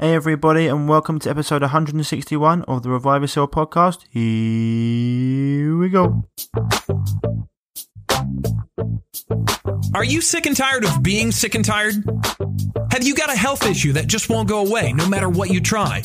Hey, everybody, and welcome to episode 161 of the Revive Yourself podcast. Here we go. Are you sick and tired of being sick and tired? Have you got a health issue that just won't go away no matter what you try?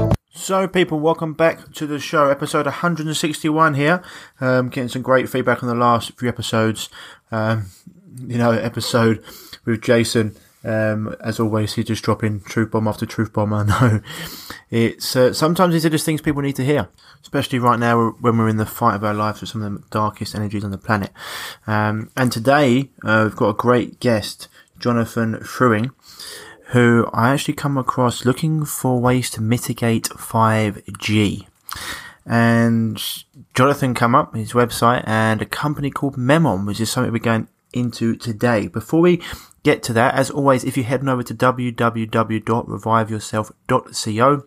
So, people, welcome back to the show, episode 161 here. Um, getting some great feedback on the last few episodes. Um, you know, episode with Jason. Um, as always, he's just dropping truth bomb after truth bomb. I know it's uh, sometimes these are just things people need to hear, especially right now when we're in the fight of our lives with some of the darkest energies on the planet. Um, and today uh, we've got a great guest, Jonathan Frewing who I actually come across looking for ways to mitigate 5G. And Jonathan come up his website and a company called Memon, which is something we're going into today. Before we get to that, as always, if you head over to www.reviveyourself.co,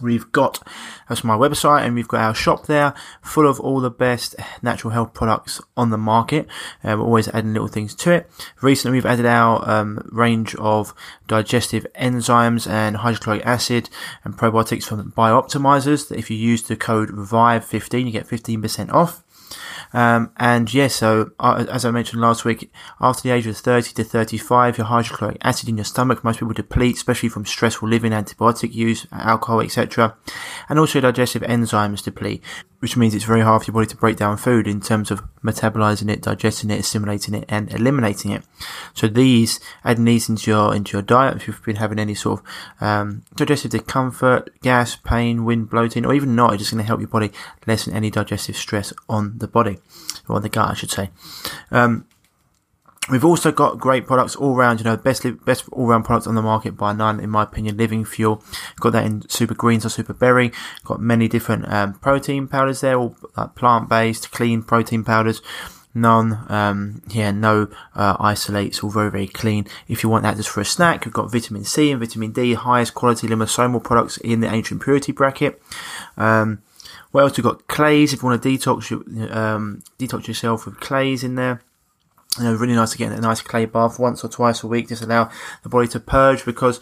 We've got that's my website, and we've got our shop there, full of all the best natural health products on the market. Uh, we're always adding little things to it. Recently, we've added our um, range of digestive enzymes and hydrochloric acid and probiotics from BiOptimizers. That if you use the code Revive15, you get 15% off. Um, and yeah, so uh, as I mentioned last week, after the age of 30 to 35, your hydrochloric acid in your stomach, most people deplete, especially from stressful living, antibiotic use, alcohol, etc. And also digestive enzymes deplete, which means it's very hard for your body to break down food in terms of metabolizing it, digesting it, assimilating it, and eliminating it. So these, adding these into your, into your diet, if you've been having any sort of, um, digestive discomfort, gas, pain, wind, bloating, or even not, it's just going to help your body lessen any digestive stress on the body or the gut, I should say. Um, We've also got great products all round, you know, best best all round products on the market by none, in my opinion. Living Fuel, got that in Super Greens or Super Berry. Got many different um, protein powders there, all plant based, clean protein powders. None, um, yeah, no uh, isolates, all very very clean. If you want that just for a snack, we've got vitamin C and vitamin D, highest quality liposomal products in the ancient purity bracket. Um, what else? We've got clays. If you want to detox, um, detox yourself with clays in there you know, really nice to get a nice clay bath once or twice a week. Just allow the body to purge because,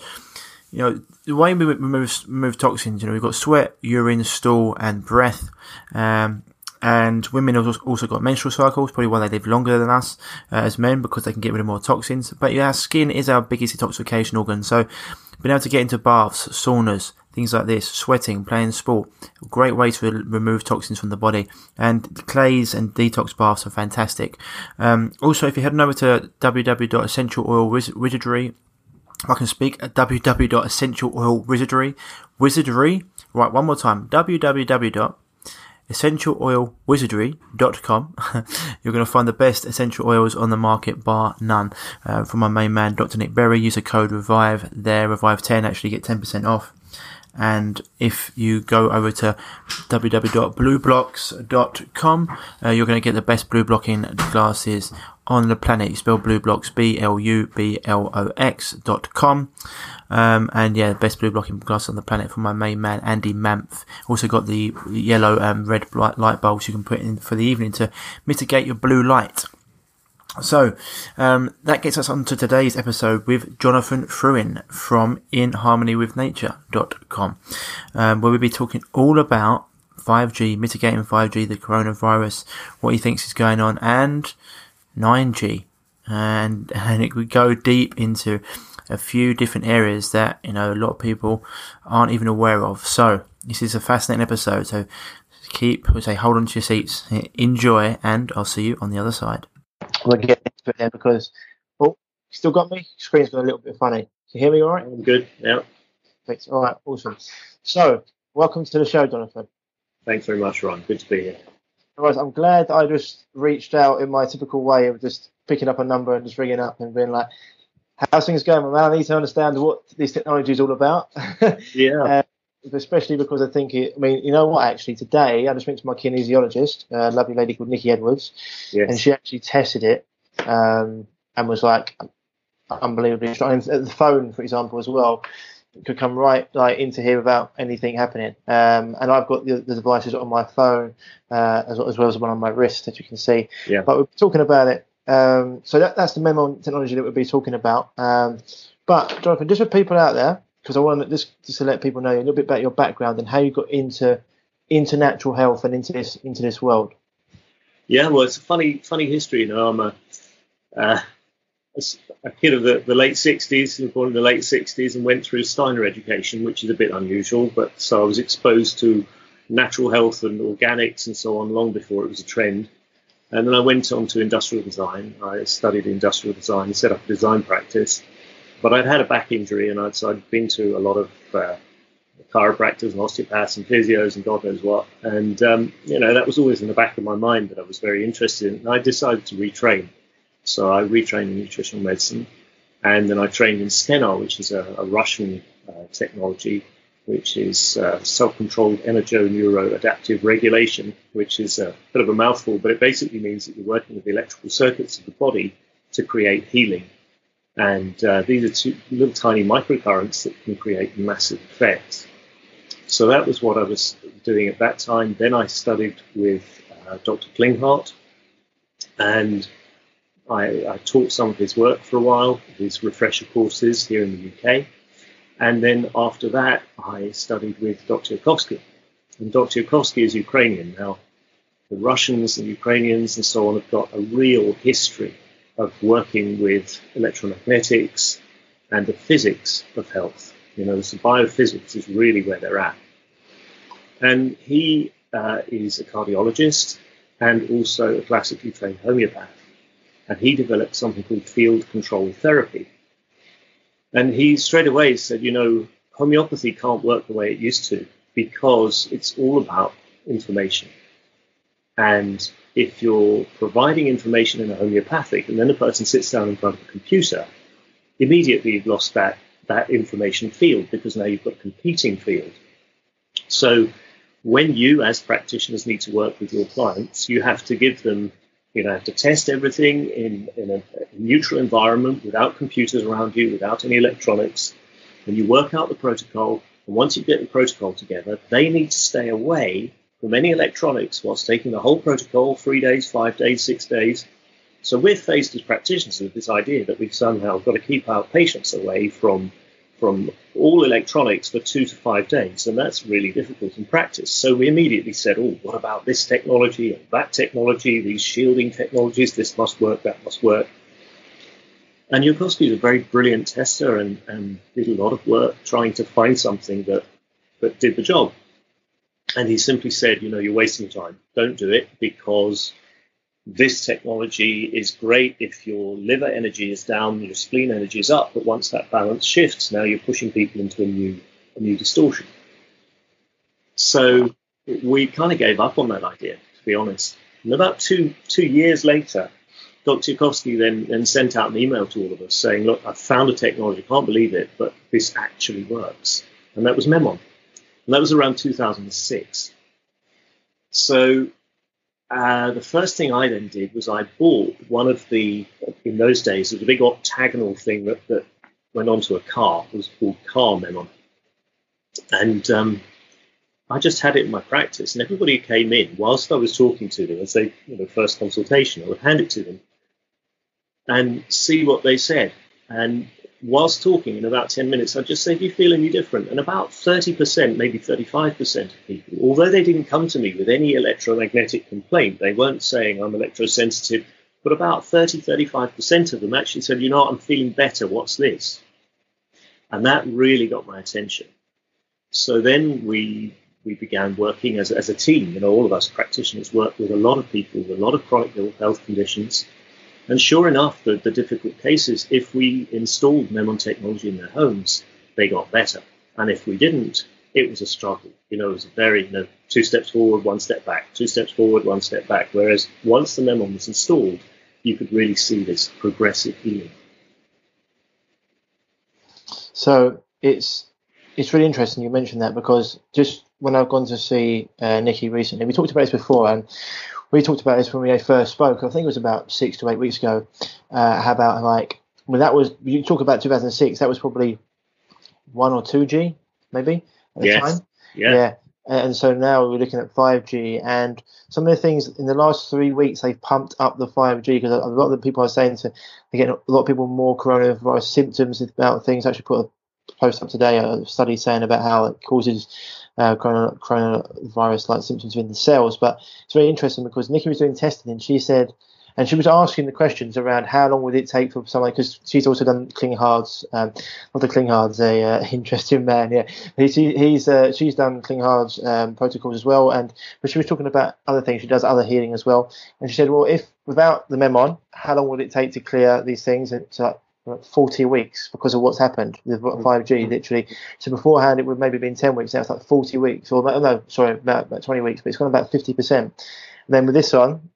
you know, the way we remove, remove toxins, you know, we've got sweat, urine, stool, and breath. Um, and women have also got menstrual cycles, probably why they live longer than us uh, as men because they can get rid of more toxins. But yeah, skin is our biggest detoxification organ. So being able to get into baths, saunas, things like this, sweating, playing sport, great way to remove toxins from the body. And clays and detox baths are fantastic. Um, also, if you head over to www.essentialoilwizardry, I can speak at www.essentialoilwizardry, wizardry, right, one more time, www essentialoilwizardry.com. You're going to find the best essential oils on the market, bar none. Uh, from my main man, Dr. Nick Berry, use a code REVIVE there, REVIVE10, actually get 10% off. And if you go over to www.blublox.com, uh, you're going to get the best blue blocking glasses on the planet. You spell BluBlox, B-L-U-B-L-O-X dot com. Um, and yeah, the best blue blocking glass on the planet from my main man, Andy Mant. Also got the yellow and red light bulbs you can put in for the evening to mitigate your blue light. So um, that gets us on to today's episode with Jonathan Frewing from InHarmonyWithNature.com, um, where we'll be talking all about 5G, mitigating 5G, the coronavirus, what he thinks is going on, and 9G. And, and it would go deep into a few different areas that, you know, a lot of people aren't even aware of. So this is a fascinating episode. So keep, we say, hold on to your seats, enjoy, and I'll see you on the other side we'll get into it there because oh, still got me. Screen's got a little bit funny. Can you hear me all right? I'm good. Yeah. Thanks. All right. Awesome. So, welcome to the show, Jonathan. Thanks very much, Ron. Good to be here. I'm glad I just reached out in my typical way of just picking up a number and just ringing up and being like, "How's things going, man? I need to understand what this technology is all about." yeah. Uh, especially because I think it. I mean, you know what? Actually, today I just went to my kinesiologist, a lovely lady called Nikki Edwards, yes. and she actually tested it um, and was like unbelievably strong. And the phone, for example, as well, could come right like into here without anything happening. Um, and I've got the, the, devices on my phone uh, as, as, well as one on my wrist, as you can see. Yeah. But we're talking about it. Um, so that, that's the Memon technology that we'll be talking about. Um, but Jonathan, just for people out there, because I want just, just to let people know a little bit about your background and how you got into into natural health and into this into this world. Yeah, well, it's a funny funny history. You know, I'm a uh, a kid of the, the late 60s, born in the late 60s, and went through Steiner education, which is a bit unusual. But so I was exposed to natural health and organics and so on long before it was a trend. And then I went on to industrial design. I studied industrial design, set up a design practice. But I'd had a back injury, and I'd, so I'd been to a lot of uh, chiropractors and osteopaths and physios and God knows what. And um, you know that was always in the back of my mind that I was very interested in. And I decided to retrain. So I retrained in nutritional medicine, and then I trained in SCENAR, which is a, a Russian uh, technology, which is uh, self-controlled energoneuroadaptive regulation, which is a bit of a mouthful, but it basically means that you're working with the electrical circuits of the body to create healing. And uh, these are two little tiny microcurrents that can create massive effects. So that was what I was doing at that time. Then I studied with uh, Dr. Klinghardt, and I, I, taught some of his work for a while, his refresher courses here in the UK. And then after that, I studied with Dr. Yurkovsky. And Dr. Yurkovsky is Ukrainian. Now, the Russians and Ukrainians and so on have got a real history of working with electromagnetics and the physics of health. You know, so biophysics is really where they're at. And he uh, is a cardiologist and also a classically trained homeopath and he developed something called field control therapy. And he straight away said, you know, homeopathy can't work the way it used to because it's all about information. And if you're providing information in a homeopathic and then a person sits down in front of a computer, immediately you've lost that, that information field because now you've got a competing field. So when you as practitioners need to work with your clients, you have to give them you know, have to test everything in, in a neutral environment without computers around you, without any electronics. And you work out the protocol. And once you get the protocol together, they need to stay away from any electronics whilst taking the whole protocol three days, five days, six days. So we're faced as practitioners with this idea that we've somehow got to keep our patients away from from all electronics for two to five days, and that's really difficult in practice. So we immediately said, oh, what about this technology and that technology, these shielding technologies, this must work, that must work. And Yurkovsky is a very brilliant tester and, and did a lot of work trying to find something that, that did the job. And he simply said, you know, you're wasting time. Don't do it because this technology is great if your liver energy is down, your spleen energy is up, but once that balance shifts, now you're pushing people into a new a new distortion. So we kind of gave up on that idea, to be honest. And about two two years later, Dr. Yurkovsky then, then sent out an email to all of us saying, look, I've found a technology, can't believe it, but this actually works. And that was Memon. And that was around 2006. So uh, the first thing I then did was I bought one of the, in those days, it was a big octagonal thing that, that went onto a car. It was called Car Memon. And um, I just had it in my practice, and everybody who came in, whilst I was talking to them, as they, you know, first consultation, I would hand it to them and see what they said. And whilst talking in about 10 minutes, I'd just say, Do you feel any different? And about 30%, maybe 35% of people, although they didn't come to me with any electromagnetic complaint, they weren't saying I'm electrosensitive, but about 30, 35% of them actually said, You know what, I'm feeling better. What's this? And that really got my attention. So then we we began working as, as a team. You know, all of us practitioners work with a lot of people with a lot of chronic ill health conditions and sure enough, the, the difficult cases, if we installed Memon technology in their homes, they got better. And if we didn't, it was a struggle. You know, it was very, you know, two steps forward, one step back, two steps forward, one step back. Whereas once the Memon was installed, you could really see this progressive healing. So it's it's really interesting you mentioned that because just when I've gone to see uh, Nikki recently, we talked about this before, and we talked about this when we first spoke. I think it was about six to eight weeks ago. Uh, how about like when that was you talk about 2006? That was probably one or two G, maybe at the Yes. time. Yeah. Yeah. And so now we're looking at 5G, and some of the things in the last three weeks they've pumped up the 5G because a lot of the people are saying to they get a lot of people more coronavirus symptoms about things. I actually put a post up today, a study saying about how it causes uh, corona, coronavirus like symptoms within the cells. But it's very interesting because Nikki was doing testing and she said, and she was asking the questions around how long would it take for someone because she's also done Klinghardt's, um, not the Klinghardt's, a uh, interesting man, yeah. He's he's uh, she's done Klinghardt's um, protocols as well, and but she was talking about other things. She does other healing as well, and she said, well, if without the Memon, how long would it take to clear these things? It's like 40 weeks because of what's happened with 5G, literally. So beforehand, it would maybe been 10 weeks. Now it's like 40 weeks, or no, sorry, about, about 20 weeks, but it's gone about 50%. And then with this on,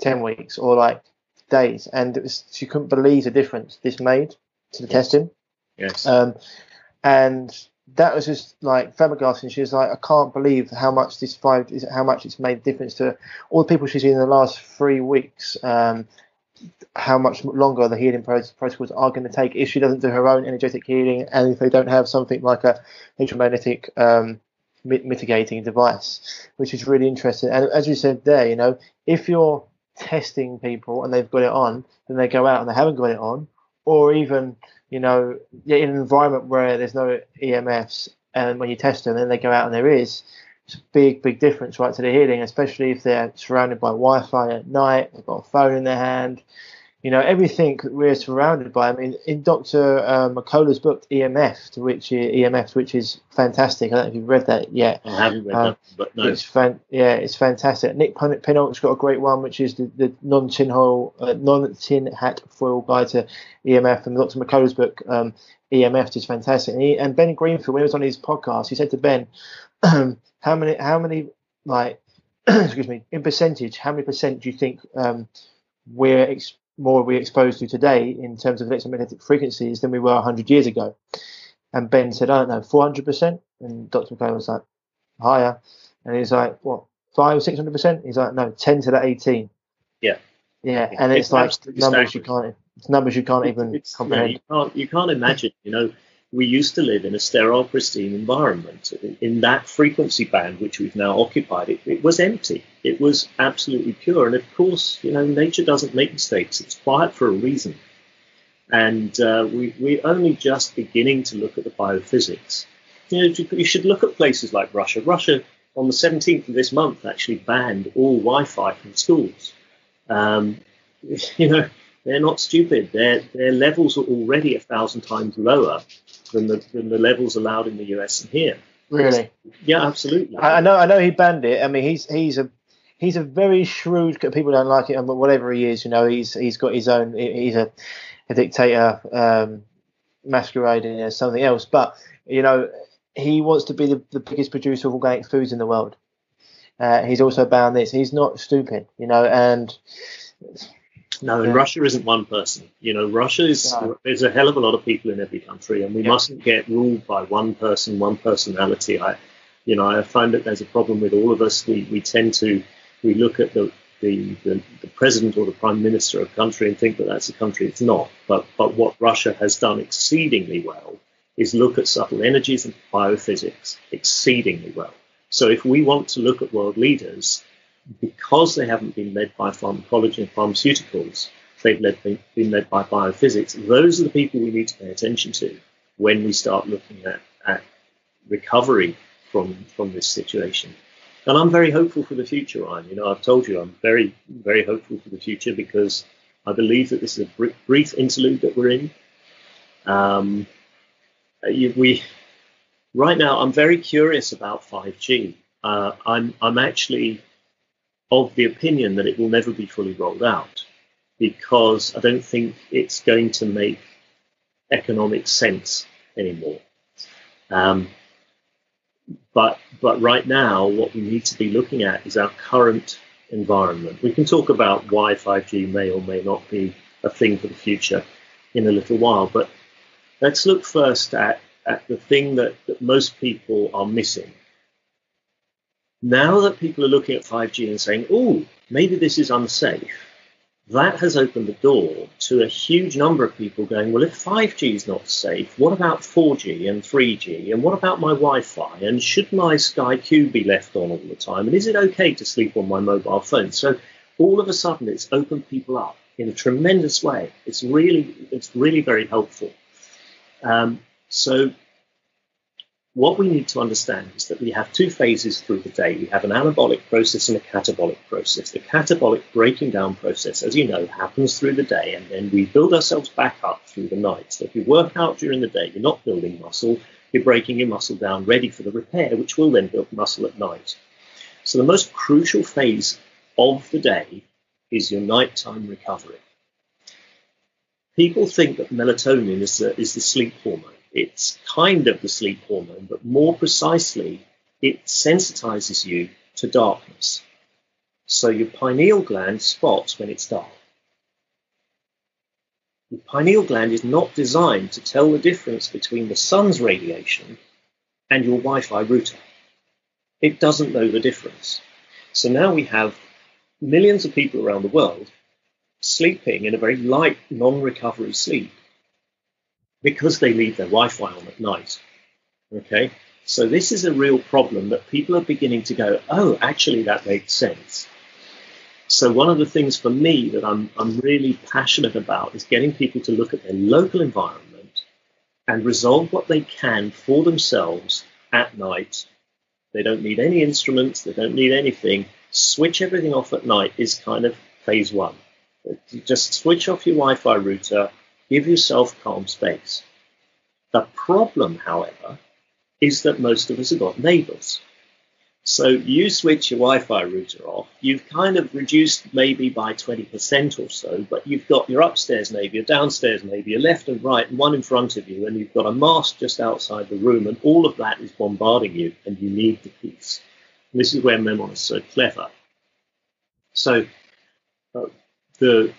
10 weeks or like days. And it was, she couldn't believe the difference this made to the testing. Yes. Um, and that was just like flabbergasting. She was like, I can't believe how much this five is, how much it's made a difference to all the people she's seen in the last three weeks. Um, how much longer the healing protocols are going to take if she doesn't do her own energetic healing and if they don't have something like a electromagnetic um, mitigating device, which is really interesting. And as you said there, you know, if you're testing people and they've got it on, then they go out and they haven't got it on, or even you know, in an environment where there's no EMFs, and when you test them, then they go out and there is. It's a big, big difference, right, to the healing, especially if they're surrounded by Wi-Fi at night, they've got a phone in their hand, you know, everything we're surrounded by. I mean, in Dr. Um, Mercola's book, EMF, to which EMF, which is fantastic. I don't know if you've read that yet. I haven't read Um, that, but no. It's fan- yeah, it's fantastic. Nick Pin- Pineault's got a great one, which is the, the non-tin hole, uh, non-tin hat foil guide to EMF, and Dr. Mercola's book, um, EMF, is fantastic. And, he, and Ben Greenfield, when he was on his podcast, he said to Ben, "How many, how many, like, excuse me, in percentage, how many percent do you think um, we're ex- more we're exposed to today in terms of electromagnetic frequencies than we were 100 years ago?" And Ben said, "I don't know, 400%." And Dr. Mercola was like, "Higher." And he's like, what, five, six hundred percent? He's like, no, ten to the eighteen. Yeah. Yeah, and it's, It's like numbers you can't, it's numbers you can't even It's- you, know, you can't you can't imagine. You know, we used to live in a sterile, pristine environment. In, that frequency band which we've now occupied, it, it was empty. It was absolutely pure. And of course, you know, nature doesn't make mistakes. It's quiet for a reason. And uh, we, we're only just beginning to look at the biophysics. You know, you should look at places like Russia. Russia, on the 17th of this month, actually banned all Wi-Fi from schools. Um, you know, they're not stupid. Their their levels are already a thousand times lower than the than the levels allowed in the US and here. Really, Yeah, absolutely. I, I know, I know he banned it. I mean, he's he's a he's a very shrewd. People don't like it, but whatever he is, you know, he's he's got his own. He's a, a dictator um, masquerading as something else. But you know, he wants to be the, the biggest producer of organic foods in the world. Uh, he's also banned this. He's not stupid, you know, and No, and Yeah. Russia isn't one person. You know, Russia is No. there's a hell of a lot of people in every country, and we Yeah. mustn't get ruled by one person, one personality. I, you know, I find that there's a problem with all of us. We we tend to we look at the the, the, the president or the prime minister of a country and think that that's a country. It's not. But but what Russia has done exceedingly well is look at subtle energies and biophysics exceedingly well. So if we want to look at world leaders, because they haven't been led by pharmacology and pharmaceuticals, they've led, been, led by biophysics. Those are the people we need to pay attention to when we start looking at, at recovery from from this situation. And I'm very hopeful for the future, Ryan. You know, I've told you I'm very, very hopeful for the future because I believe that this is a br- brief interlude that we're in. Um, we right now, I'm very curious about 5G. Uh, I'm I'm actually of the opinion that it will never be fully rolled out because I don't think it's going to make economic sense anymore. Um, but but right now, what we need to be looking at is our current environment. We can talk about why 5G may or may not be a thing for the future in a little while, but let's look first at at the thing that, that most people are missing. Now that people are looking at 5G and saying, oh, maybe this is unsafe, that has opened the door to a huge number of people going, well, if 5G is not safe, what about 4G and 3G? And what about my Wi Fi? And should my Sky Q be left on all the time? And is it okay to sleep on my mobile phone? So all of a sudden, it's opened people up in a tremendous way. It's really, it's really very helpful. Um, so what we need to understand is that we have two phases through the day. We have an anabolic process and a catabolic process. The catabolic breaking down process, as you know, happens through the day, and then we build ourselves back up through the night. So if you work out during the day, you're not building muscle, you're breaking your muscle down ready for the repair, which will then build muscle at night. So the most crucial phase of the day is your nighttime recovery. People think that melatonin is the, is the sleep hormone. It's kind of the sleep hormone, but more precisely, it sensitizes you to darkness. So your pineal gland spots when it's dark. The pineal gland is not designed to tell the difference between the sun's radiation and your Wi Fi router. It doesn't know the difference. So now we have millions of people around the world sleeping in a very light, non recovery sleep because they leave their Wi-Fi on at night. Okay, so this is a real problem that people are beginning to go, oh, actually that makes sense. So one of the things for me that I'm I'm really passionate about is getting people to look at their local environment and resolve what they can for themselves at night. They don't need any instruments, they don't need anything. Switch everything off at night is kind of phase one. Just switch off your Wi-Fi router, Give yourself calm space. The problem, however, is that most of us have got neighbors. So you switch your Wi-Fi router off, you've kind of reduced maybe by 20% or so, but you've got your upstairs neighbor, your downstairs neighbor, your left and right, and one in front of you, and you've got a mast just outside the room, and all of that is bombarding you, and you need the peace. And this is where Memon is so clever. So uh, the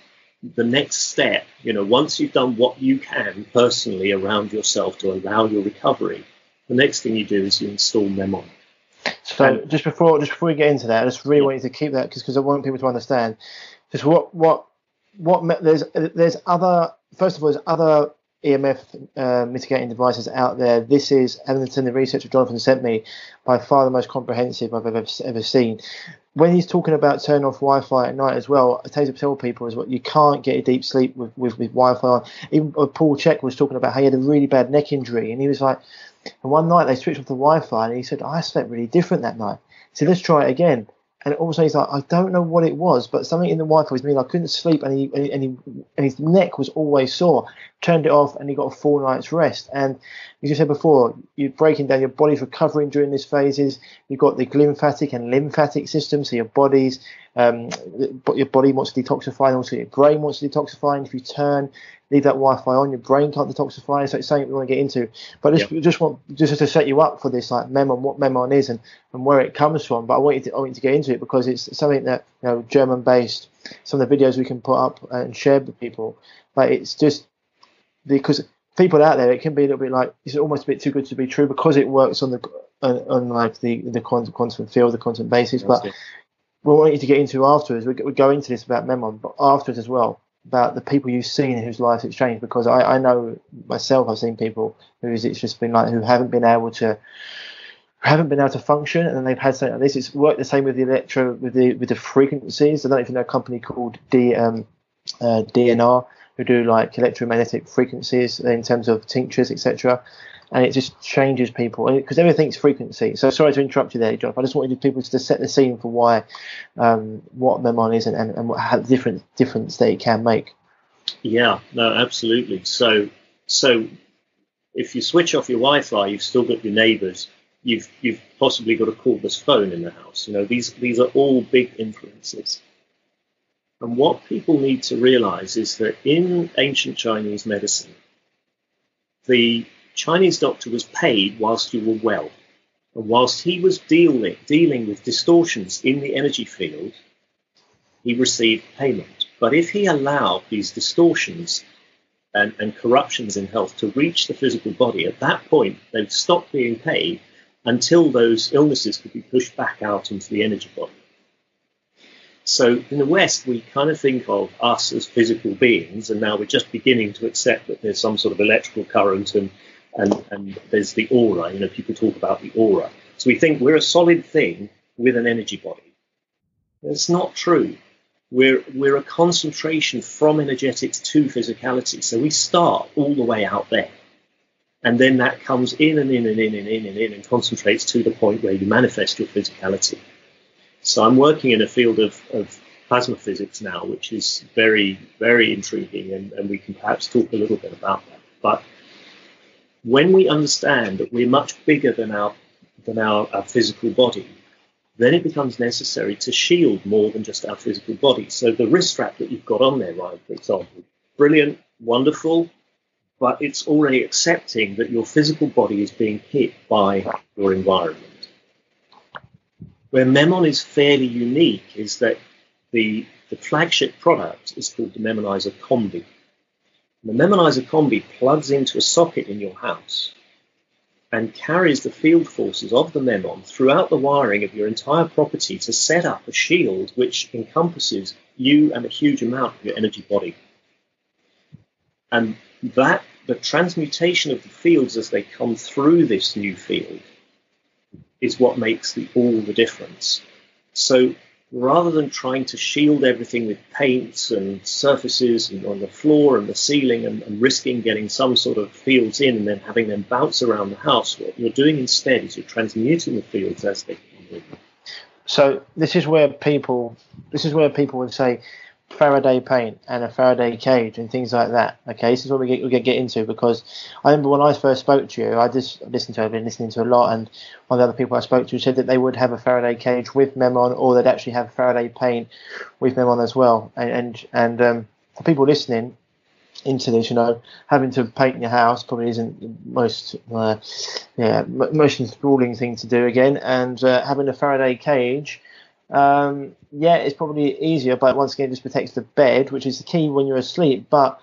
the next step, you know, once you've done what you can personally around yourself to allow your recovery, the next thing you do is you install Memon. So and, just before just before we get into that, I just really yeah. want you to keep that because I want people to understand just what what what there's there's other first of all there's other EMF uh, mitigating devices out there. This is, and the research that Jonathan sent me, by far the most comprehensive I've ever ever seen. When he's talking about turn off Wi-Fi at night as well, I tell, tell people is what you can't get a deep sleep with, with, with Wi-Fi. Even uh, Paul Chek was talking about how he had a really bad neck injury, and he was like, and one night they switched off the Wi-Fi, and he said, I slept really different that night. So let's try it again. And also he's like, I don't know what it was, but something in the Wi-Fi was mean I couldn't sleep, and he, and, he, and his neck was always sore. Turned it off, and he got a full night's rest. And as you said before, you're breaking down your body's recovering during these phases. You've got the glymphatic and lymphatic system, so your body's um, your body wants to detoxify, and also your brain wants to detoxify. And if you turn leave that Wi-Fi on, your brain can't detoxify. So it's something we want to get into. But I just, yep. just want just to set you up for this, like Memon, what Memon is and, and where it comes from. But I want you to I want you to get into it because it's something that you know German based. Some of the videos we can put up and share with people. But it's just because people out there, it can be a little bit like it's almost a bit too good to be true because it works on the on, on like the the quantum, quantum field, the quantum basis. But we want you to get into afterwards. We, we go into this about Memon, but afterwards as well about the people you've seen whose lives it's changed because I, I know myself I've seen people who's it's just been like who haven't been able to haven't been able to function and then they've had something like this. It's worked the same with the electro with the with the frequencies. I don't know if you know a company called D um, uh, DNR who do like electromagnetic frequencies in terms of tinctures, etc and it just changes people because everything's frequency. So sorry to interrupt you there, John. I just wanted people to set the scene for why um, what Memon is and, and, and what how different difference it can make. Yeah, no, absolutely. So so if you switch off your Wi-Fi, you've still got your neighbours. You've you've possibly got a cordless phone in the house. You know these these are all big influences. And what people need to realize is that in ancient Chinese medicine, the Chinese doctor was paid whilst you were well. And whilst he was dealing, dealing with distortions in the energy field, he received payment. But if he allowed these distortions and, and corruptions in health to reach the physical body, at that point they've stopped being paid until those illnesses could be pushed back out into the energy body. So in the West, we kind of think of us as physical beings, and now we're just beginning to accept that there's some sort of electrical current and and, and there's the aura. You know, people talk about the aura. So we think we're a solid thing with an energy body. That's not true. We're we're a concentration from energetics to physicality. So we start all the way out there. And then that comes in and in and in and in and in and concentrates to the point where you manifest your physicality. So I'm working in a field of, of plasma physics now, which is very, very intriguing, and, and we can perhaps talk a little bit about that. But when we understand that we're much bigger than our than our, our physical body, then it becomes necessary to shield more than just our physical body. So the wrist strap that you've got on there, Ryan, for example, brilliant, wonderful, but it's already accepting that your physical body is being hit by your environment. Where Memon is fairly unique is that the, the flagship product is called the Memonizer Combi. The Memonizer Combi plugs into a socket in your house and carries the field forces of the Memon throughout the wiring of your entire property to set up a shield which encompasses you and a huge amount of your energy body. And that the transmutation of the fields as they come through this new field is what makes the, all the difference. So rather than trying to shield everything with paints and surfaces and on the floor and the ceiling and, and, risking getting some sort of fields in and then having them bounce around the house, what you're doing instead is you're transmuting the fields as they come in. So this is where people this is where people would say, Faraday paint and a Faraday cage and things like that. Okay, this is what we get, we get, into because I remember when I first spoke to you, I just listened to, I've been listening to a lot, and one of the other people I spoke to said that they would have a Faraday cage with Memon, or they'd actually have Faraday paint with Memon as well. And and, and um, for people listening into this, you know, having to paint your house probably isn't the most uh, yeah most enthralling thing to do again, and uh, having a Faraday cage um, yeah, it's probably easier, but once again, it just protects the bed, which is the key when you're asleep. But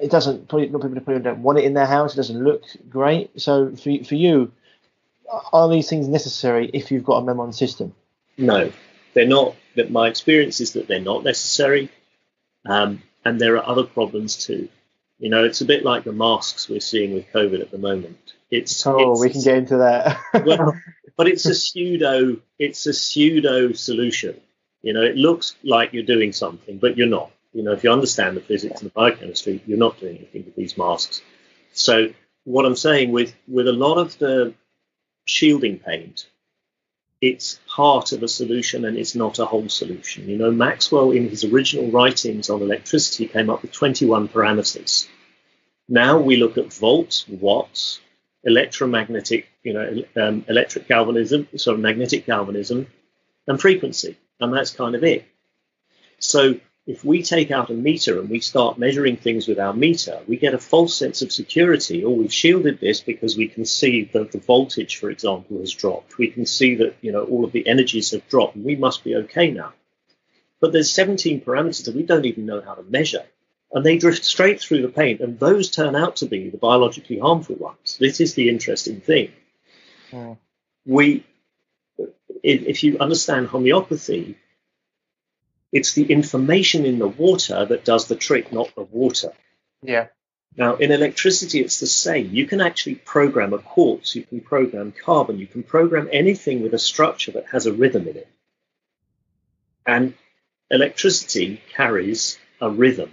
it doesn't. Probably not people probably don't want it in their house. It doesn't look great. So for for you, are these things necessary if you've got a Memon system? No, they're not. That my experience is that they're not necessary, um, and there are other problems too. You know, it's a bit like the masks we're seeing with COVID at the moment. It's oh, it's, we can get into that. well, but it's a pseudo it's a pseudo solution. You know, it looks like you're doing something, but you're not. You know, if you understand the physics and the biochemistry, you're not doing anything with these masks. So what I'm saying with with a lot of the shielding paint, it's part of a solution and it's not a whole solution. You know, Maxwell in his original writings on electricity came up with 21 parameters. Now we look at volts, watts, electromagnetic, you know, um, electric galvanism, sort of magnetic galvanism, and frequency, and that's kind of it. So if we take out a meter and we start measuring things with our meter, we get a false sense of security. Or oh, we've shielded this because we can see that the voltage, for example, has dropped. We can see that you know all of the energies have dropped, and we must be okay now. But there's 17 parameters that we don't even know how to measure and they drift straight through the paint, and those turn out to be the biologically harmful ones. This is the interesting thing. Yeah. We, if, if you understand homeopathy, it's the information in the water that does the trick, not the water. Yeah. Now, in electricity, it's the same. You can actually program a quartz, you can program carbon, you can program anything with a structure that has a rhythm in it. And electricity carries a rhythm.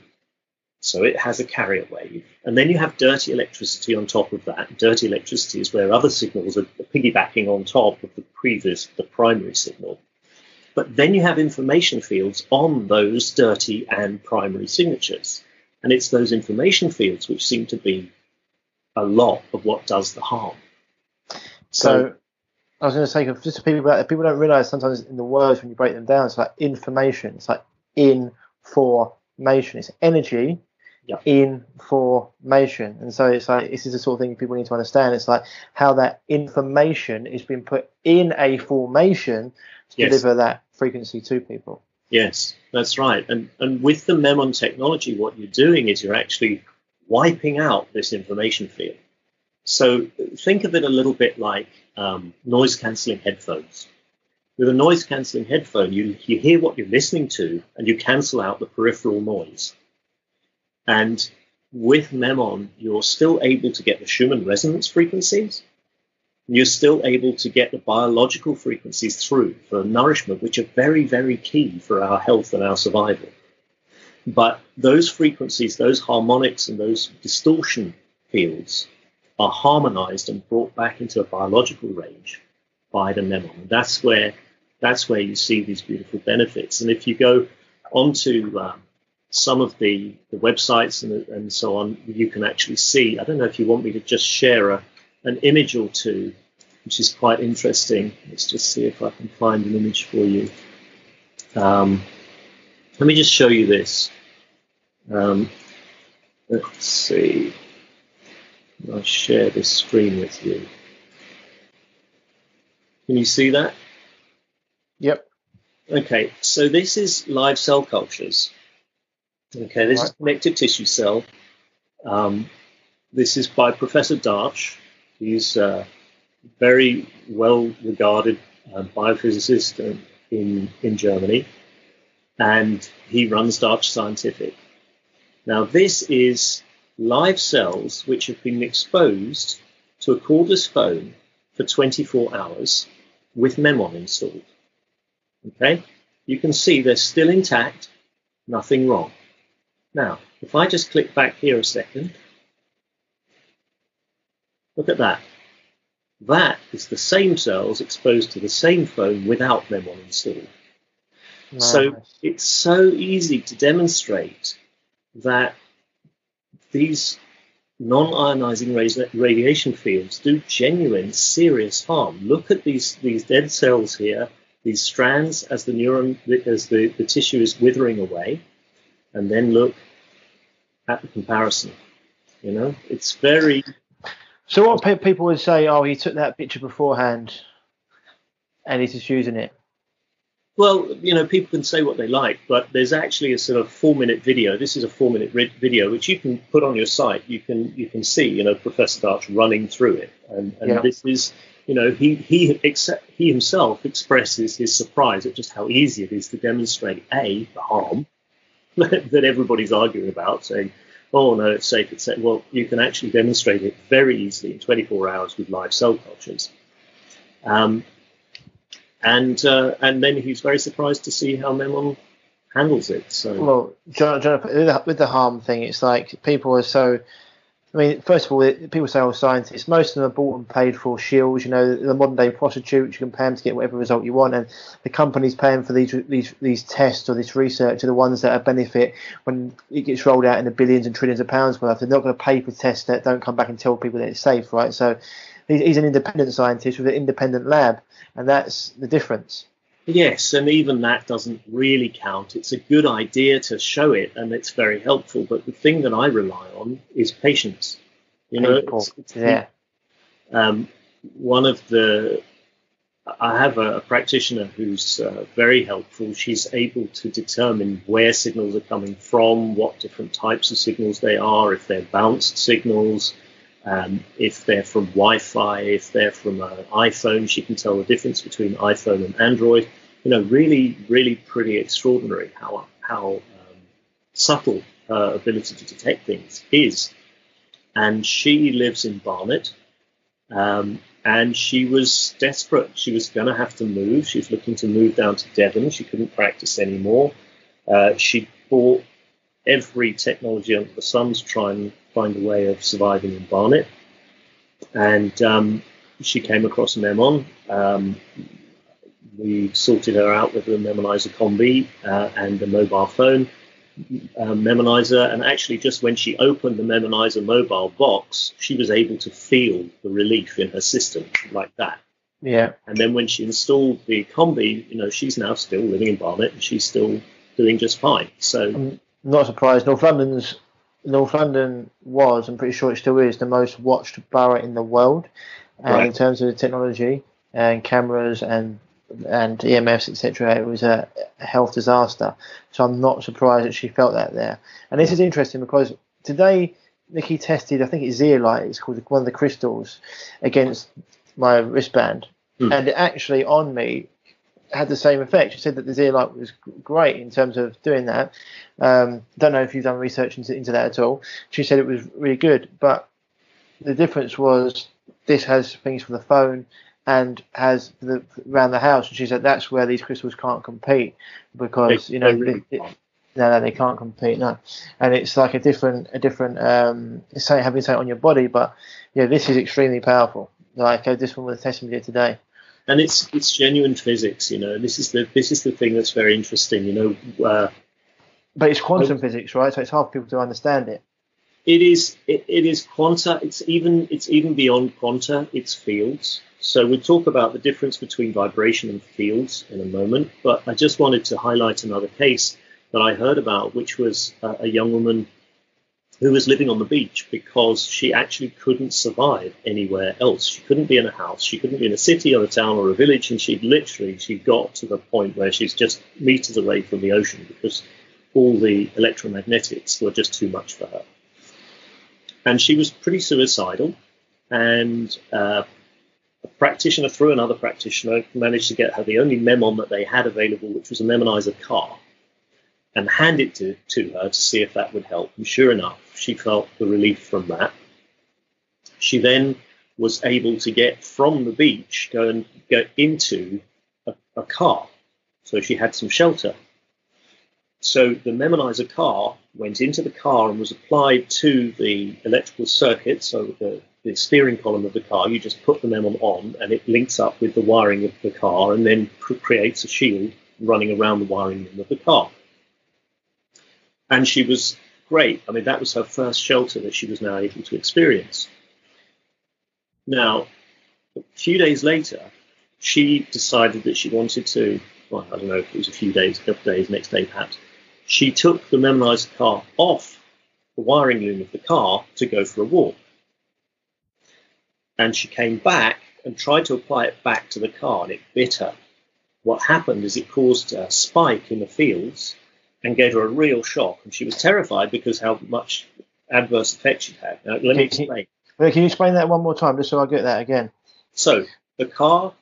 So it has a carrier wave. And then you have dirty electricity on top of that. Dirty electricity is where other signals are piggybacking on top of the previous, the primary signal. But then you have information fields on those dirty and primary signatures. And it's those information fields which seem to be a lot of what does the harm. So, so I was going to say, just to people, people don't realize sometimes in the words when you break them down, it's like information. It's like in information. It's energy yeah. in formation. And so it's like this is the sort of thing people need to understand. It's like how that information is being put in a formation to yes. deliver that frequency to people. Yes, that's right. And and with the Memon technology, what you're doing is you're actually wiping out this information field. So think of it a little bit like um, noise cancelling headphones. With a noise cancelling headphone, you, you hear what you're listening to and you cancel out the peripheral noise. And with Memon, you're still able to get the Schumann resonance frequencies. You're still able to get the biological frequencies through for nourishment, which are very, very key for our health and our survival. But those frequencies, those harmonics, and those distortion fields are harmonized and brought back into a biological range by the Memon. That's where that's where you see these beautiful benefits. And if you go onto um, some of the, the websites and, and so on, you can actually see. I don't know if you want me to just share a, an image or two, which is quite interesting. Let's just see if I can find an image for you. Um, let me just show you this. Um, let's see. I'll share this screen with you. Can you see that? Yep. Okay, so this is live cell cultures. Okay, this right. is connective tissue cell. Um, this is by Professor Darch. He's a very well regarded uh, biophysicist in, in Germany, and he runs Darch Scientific. Now, this is live cells which have been exposed to a cordless phone for 24 hours with Memon installed. Okay, you can see they're still intact, nothing wrong. Now, if I just click back here a second, look at that. That is the same cells exposed to the same phone without Memon installed. Nice. So it's so easy to demonstrate that these non-ionizing radiation fields do genuine serious harm. Look at these these dead cells here, these strands as the neuron as the, the tissue is withering away, and then look at the comparison. You know, it's very. So what people would say, oh, he took that picture beforehand, and he's just using it. Well, you know, people can say what they like, but there's actually a sort of four-minute video. This is a four-minute video which you can put on your site. You can you can see, you know, Professor Darch running through it, and, and yeah. this is, you know, he he except he himself expresses his surprise at just how easy it is to demonstrate a the harm that everybody's arguing about, saying, "Oh no, it's safe." It's safe. Well, you can actually demonstrate it very easily in 24 hours with live cell cultures. Um, and uh, and then he's very surprised to see how Memon handles it. So well, Jonathan, with the harm thing, it's like people are so. I mean, first of all, people say, "Oh, scientists." Most of them are bought and paid for shills. You know, the modern day prostitutes. You can pay them to get whatever result you want, and the companies paying for these these these tests or this research are the ones that are benefit when it gets rolled out in the billions and trillions of pounds worth. They're not going to pay for tests that don't come back and tell people that it's safe, right? So, he's an independent scientist with an independent lab and that's the difference. Yes, and even that doesn't really count. It's a good idea to show it, and it's very helpful. But the thing that I rely on is patience. You know, it's, it's yeah. Um, one of the I have a, a practitioner who's uh, very helpful. She's able to determine where signals are coming from, what different types of signals they are, if they're bounced signals, um, if they're from Wi-Fi, if they're from an iPhone, she can tell the difference between iPhone and Android. You know, really, really pretty extraordinary how how um, subtle her ability to detect things is. And she lives in Barnet, um, and she was desperate. She was going to have to move. She was looking to move down to Devon. She couldn't practice anymore. Uh, she bought every technology under the sun to try and find a way of surviving in Barnet. And um, she came across Memon. Um, we sorted her out with a Memonizer combi uh, and a mobile phone uh, Memonizer. And actually, just when she opened the Memonizer mobile box, she was able to feel the relief in her system like that. Yeah. And then when she installed the combi, you know, she's now still living in Barnet and she's still doing just fine. So. Not surprised. North London's North London was, I'm pretty sure it still is, the most watched borough in the world, and right. in terms of the technology and cameras and and EMFs, etc., it was a health disaster. So I'm not surprised that she felt that there. And this is interesting because today Nikki tested, I think it's zeolite, it's called one of the crystals, against my wristband, Hmm. and it actually on me had the same effect. She said that the zeolite was great in terms of doing that. Um, don't know if you've done research into, into that at all. She said it was really good, but the difference was this has things for the phone and has the around the house. And she said that's where these crystals can't compete because They- you know it- it- can't. no, no, they can't compete. No, and it's like a different, a different. Um, it's having something on your body, but yeah, this is extremely powerful. Like uh, this one was testing we did today. And it's it's genuine physics, you know. This is the this is the thing that's very interesting, you know. Uh, But it's quantum physics, right? So it's hard for people to understand it. it is it, it is quanta. It's even it's even beyond quanta. It's fields. So we'll talk about the difference between vibration and fields in a moment. But I just wanted to highlight another case that I heard about, which was uh, a young woman who was living on the beach because she actually couldn't survive anywhere else. She couldn't be in a house, she couldn't be in a city or a town or a village, and she literally she got to the point where she's just meters away from the ocean because all the electromagnetics were just too much for her. And she was pretty suicidal, and uh, a practitioner through another practitioner managed to get her the only memon that they had available, which was a memonizer car and hand it to, to her to see if that would help. And sure enough, she felt the relief from that. She then was able to get from the beach, go and go into a, a car. So she had some shelter. So the memonizer car went into the car and was applied to the electrical circuit, so the, the steering column of the car. You just put the memon on, and it links up with the wiring of the car, and then cr- creates a shield running around the wiring of the car and she was great. I mean, that was her first shelter that she was now able to experience. Now, a few days later, she decided that she wanted to, well, I don't know if it was a few days, a couple of days, next day perhaps, she took the memonizer car off the wiring loom of the car to go for a walk. And she came back and tried to apply it back to the car, and it bit her. What happened is it caused a spike in the fields and gave her a real shock. And she was terrified because how much adverse effect she'd had. Now, let me explain. Can you explain that one more time, just so I get that again? So the car,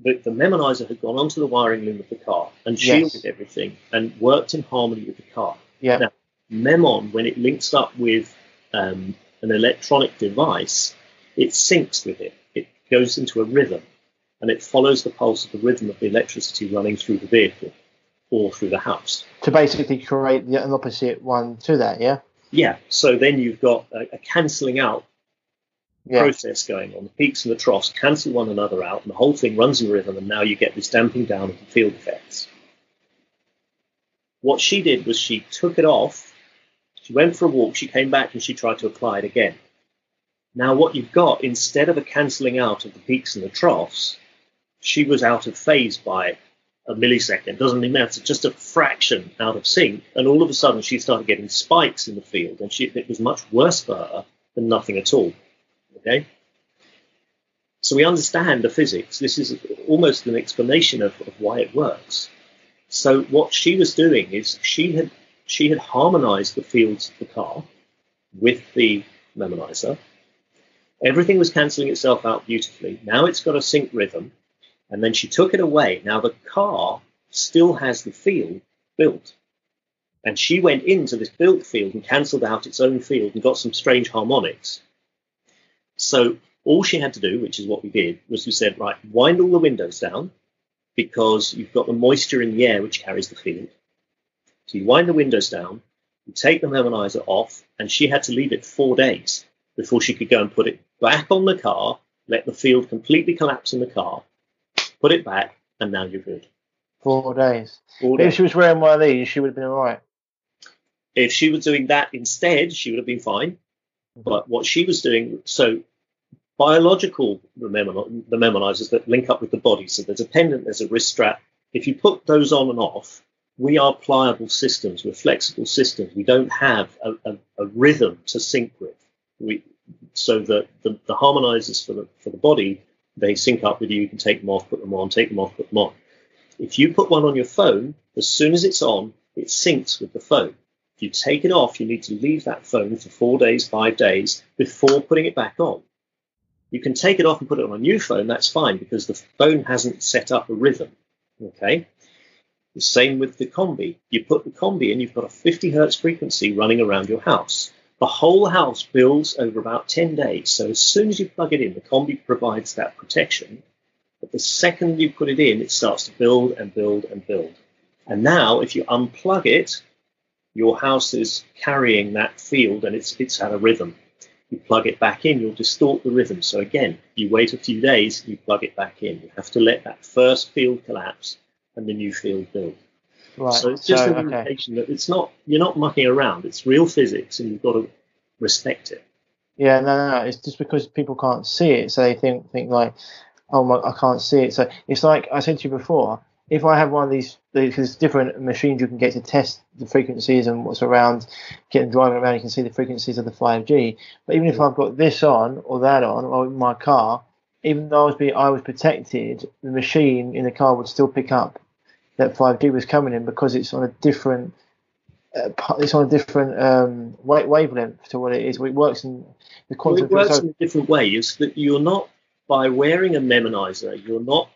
the, the memonizer had gone onto the wiring loom of the car and Yes. shielded everything and worked in harmony with the car. Yeah. Now, Memon, when it links up with um, an electronic device, it syncs with it. It goes into a rhythm and it follows the pulse of the rhythm of the electricity running through the vehicle or through the house. To basically create the, an opposite one to that, yeah. Yeah, so then you've got a, a cancelling out Yeah. process going on. The peaks and the troughs cancel one another out, and the whole thing runs in rhythm, and now you get this damping down of the field effects. What she did was she took it off, she went for a walk, she came back, and she tried to apply it again. Now, what you've got, instead of a cancelling out of the peaks and the troughs, she was out of phase by a millisecond. Doesn't even matter, just a fraction out of sync, and all of a sudden she started getting spikes in the field, and she, it was much worse for her than nothing at all. Okay? So we understand the physics. This is almost an explanation of, of why it works. So what she was doing is she had she had harmonized the fields of the car with the memonizer. Everything was cancelling itself out beautifully. Now it's got a sync rhythm, and then she took it away. Now the car still has the field built, and she went into this built field and cancelled out its own field and got some strange harmonics. So all she had to do, which is what we did, was we said, right, wind all the windows down because you've got the moisture in the air which carries the field. So you wind the windows down, you take the memonizer off, and she had to leave it four days before she could go and put it back on the car, let the field completely collapse in the car, put it back, and now you're good. Four days. Four If she was wearing one of these, she would have been all right. If she was doing that instead, she would have been fine. Mm-hmm. But what she was doing, so biological the memon- that link up with the body, so there's a pendant, there's a wrist strap. If you put those on and off, we are pliable systems, we're flexible systems. We don't have a, a, a rhythm to sync with. We, so the, the, the harmonizers for the, for the body, they sync up with you. You can take them off, put them on, take them off, put them on. If you put one on your phone, as soon as it's on, it syncs with the phone. If you take it off, you need to leave that phone for four days, five days before putting it back on. You can take it off and put it on a new phone, that's fine because the phone hasn't set up a rhythm. Okay? The same with the combi. You put the combi in, you've got a 50 hertz frequency running around your house. The whole house builds over about 10 days. So as soon as you plug it in, the combi provides that protection. But the second you put it in, it starts to build and build and build. And now, if you unplug it, your house is carrying that field and it's, it's had a rhythm. You plug it back in, you'll distort the rhythm. So again, you wait a few days, you plug it back in. You have to let that first field collapse and the new field build. Right. So it's just so, an indication okay. that it's not you're not mucking around. It's real physics, and you've got to respect it. Yeah, no, no, no. It's just because people can't see it, so they think think like, oh my, I can't see it. So it's like I said to you before. If I have one of these, because different machines you can get to test the frequencies and what's around, getting driving around, you can see the frequencies of the 5G. But even if I've got this on or that on, or in my car, even though I was being, I was protected, the machine in the car would still pick up that 5G was coming in because it's on a different uh, it's on a different um, wavelength to what it is. It works in the quantum. Well, it works so, in a different way. Is that you're not by wearing a memonizer, you're not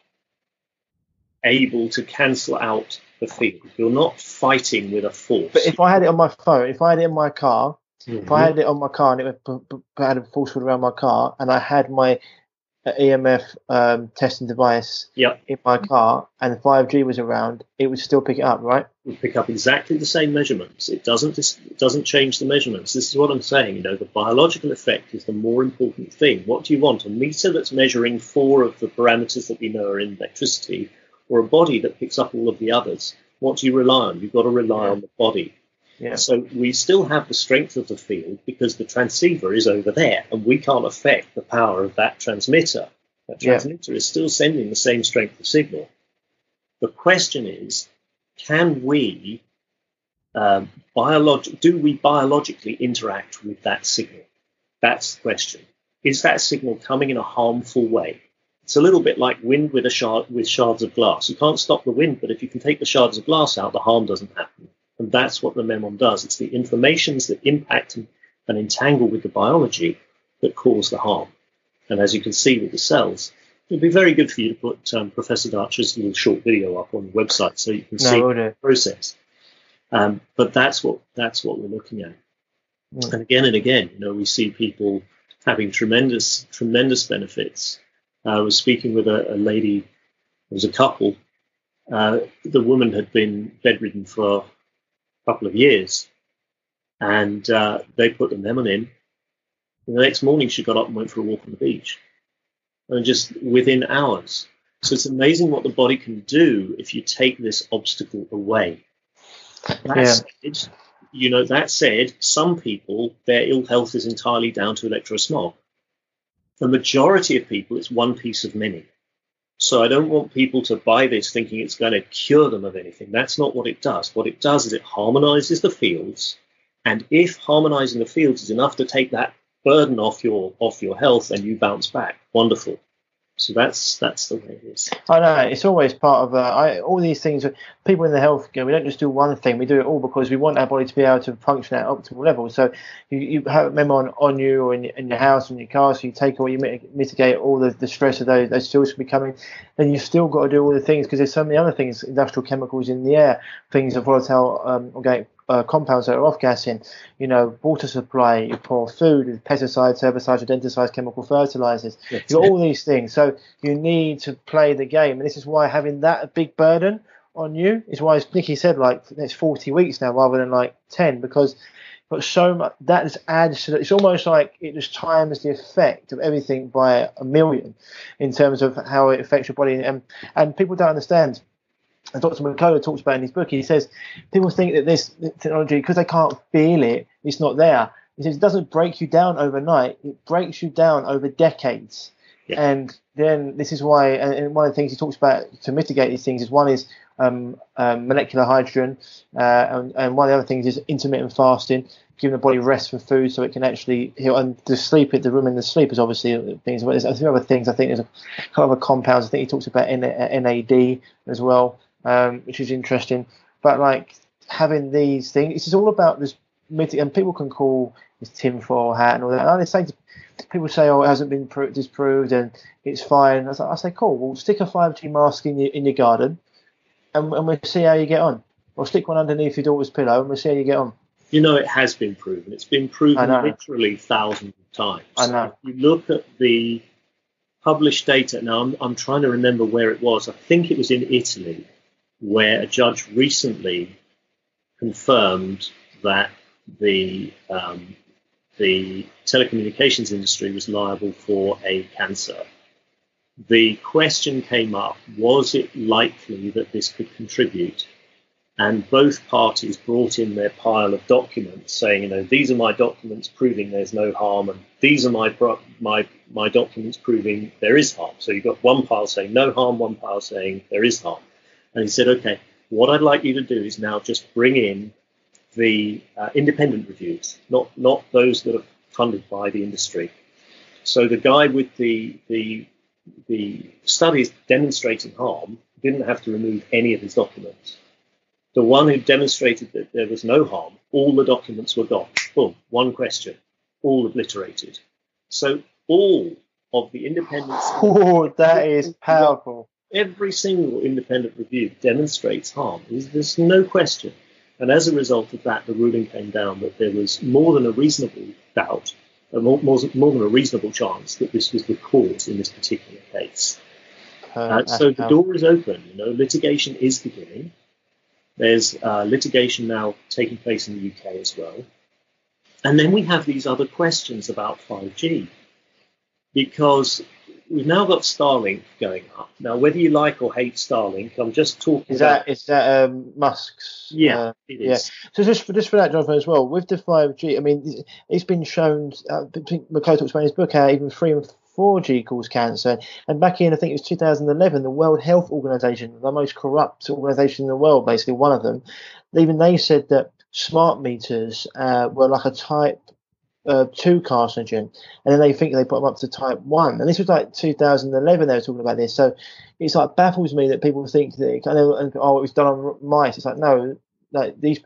able to cancel out the field. You're not fighting with a force. But if I had it on my phone, if I had it in my car, mm-hmm. if I had it on my car and it had a force field around my car, and I had my EMF um, testing device yep. in my car and the 5G was around, it would still pick it up, right? It would pick up exactly the same measurements. It doesn't it doesn't change the measurements. This is what I'm saying. You know, the biological effect is the more important thing. What do you want? A meter that's measuring four of the parameters that we know are in electricity, or a body that picks up all of the others? What do you rely on? You've got to rely on the body. Yeah. So we still have the strength of the field because the transceiver is over there and we can't affect the power of that transmitter. That transmitter yeah. is still sending the same strength of signal. The question is, can we um, biolog- do we biologically interact with that signal? That's the question. Is that signal coming in a harmful way? It's a little bit like wind with a shard with shards of glass. You can't stop the wind, but if you can take the shards of glass out, the harm doesn't happen. And that's what the memon does. It's the informations that impact and, and entangle with the biology that cause the harm. And as you can see with the cells, it'd be very good for you to put um, Professor Darcher's little short video up on the website so you can no, see the process. Um, but that's what that's what we're looking at. Mm. And again and again, you know, we see people having tremendous tremendous benefits. Uh, I was speaking with a, a lady, it was a couple. Uh, the woman had been bedridden for couple of years. And uh, they put the memon in. And the next morning, she got up and went for a walk on the beach. And just within hours. So it's amazing what the body can do if you take this obstacle away. That yeah. said, you know, that said, some people, their ill health is entirely down to electrosmog. The majority of people, it's one piece of many. So I don't want people to buy this thinking it's going to cure them of anything. That's not what it does. What it does is it harmonizes the fields. And if harmonizing the fields is enough to take that burden off your off your health and you bounce back, wonderful. So that's that's the way it is. I know it's always part of uh, I, all these things. People in the healthcare, we don't just do one thing. We do it all because we want our body to be able to function at optimal level. So you, you have them on, on you or in, in your house and your car. So you take away, you mitigate all the, the stress of those those be coming. Then you've still got to do all the things because there's so many other things, industrial chemicals in the air, things of volatile um, organic uh, compounds that are off gassing, you know, water supply, you pour food, pesticides, herbicides, rodenticides, chemical fertilizers. Yes. You've got all these things. So you need to play the game. And this is why having that a big burden on you is why, as Nicky said, like it's 40 weeks now rather than like 10 because but so much that just adds to it's almost like it just times the effect of everything by a million in terms of how it affects your body and and people don't understand and Dr. Mercola talks about in his book, he says people think that this technology, because they can't feel it, it's not there. He says it doesn't break you down overnight, it breaks you down over decades. Yeah. And then this is why, and one of the things he talks about to mitigate these things is one is um, um, molecular hydrogen, uh, and, and, one of the other things is intermittent fasting, giving the body rest from food so it can actually heal. And the sleep, the room in the sleep is obviously things. But there's a few other things. I think there's a couple of compounds. I think he talks about NAD as well um, which is interesting. But like having these things. It's all about this, myth. and people can call this tinfoil hat and all that. And they say people say, "Oh, it hasn't been disproved and it's fine." I say, I say, "Cool. Well, stick a 5G mast in your in your garden, and, and we'll see how you get on. Or stick one underneath your daughter's pillow, and we'll see how you get on." You know, it has been proven. It's been proven literally thousands of times. I know. If you look at the published data. Now, I'm, I'm trying to remember where it was. I think it was in Italy, where a judge recently confirmed that the um, the telecommunications industry was liable for a cancer. The question came up: Was it likely that this could contribute? and both parties brought in their pile of documents saying, you know, these are my documents proving there's no harm, and these are my my my documents proving there is harm. So you've got one pile saying no harm, one pile saying there is harm. And he said, okay, what I'd like you to do is now just bring in the uh, independent reviews, not not those that are funded by the industry. So the guy with the the the studies demonstrating harm didn't have to remove any of his documents the one who demonstrated that there was no harm, all the documents were gone. Boom, one question, all obliterated. So all of the independent. Oh, that is powerful. Every single independent review demonstrates harm. There's no question. And as a result of that, the ruling came down that there was more than a reasonable doubt, more, more, more than a reasonable chance that this was the cause in this particular case. Uh, so the door is open. You know, litigation is beginning. There's uh, litigation now taking place in the UK as well. And then we have these other questions about 5G because we've now got Starlink going up. Now, whether you like or hate Starlink, I'm just talking. Is that about, is that um, Musk's? Yeah, uh, it is. Yeah. So just for just for that, Jonathan, as well with the 5G. I mean, it's been shown. Uh, Mercola talks about in his book how even three and 4G cause cancer. And back in, I think it was 2011, the World Health Organization, the most corrupt organization in the world, basically one of them, even they said that smart meters uh, were like a type uh, 2 carcinogen. And then they think they put them up to type 1. And this was like 2011 they were talking about this. So it's like baffles me that people think that, kind of, oh, it was done on mice. It's like, no, like these,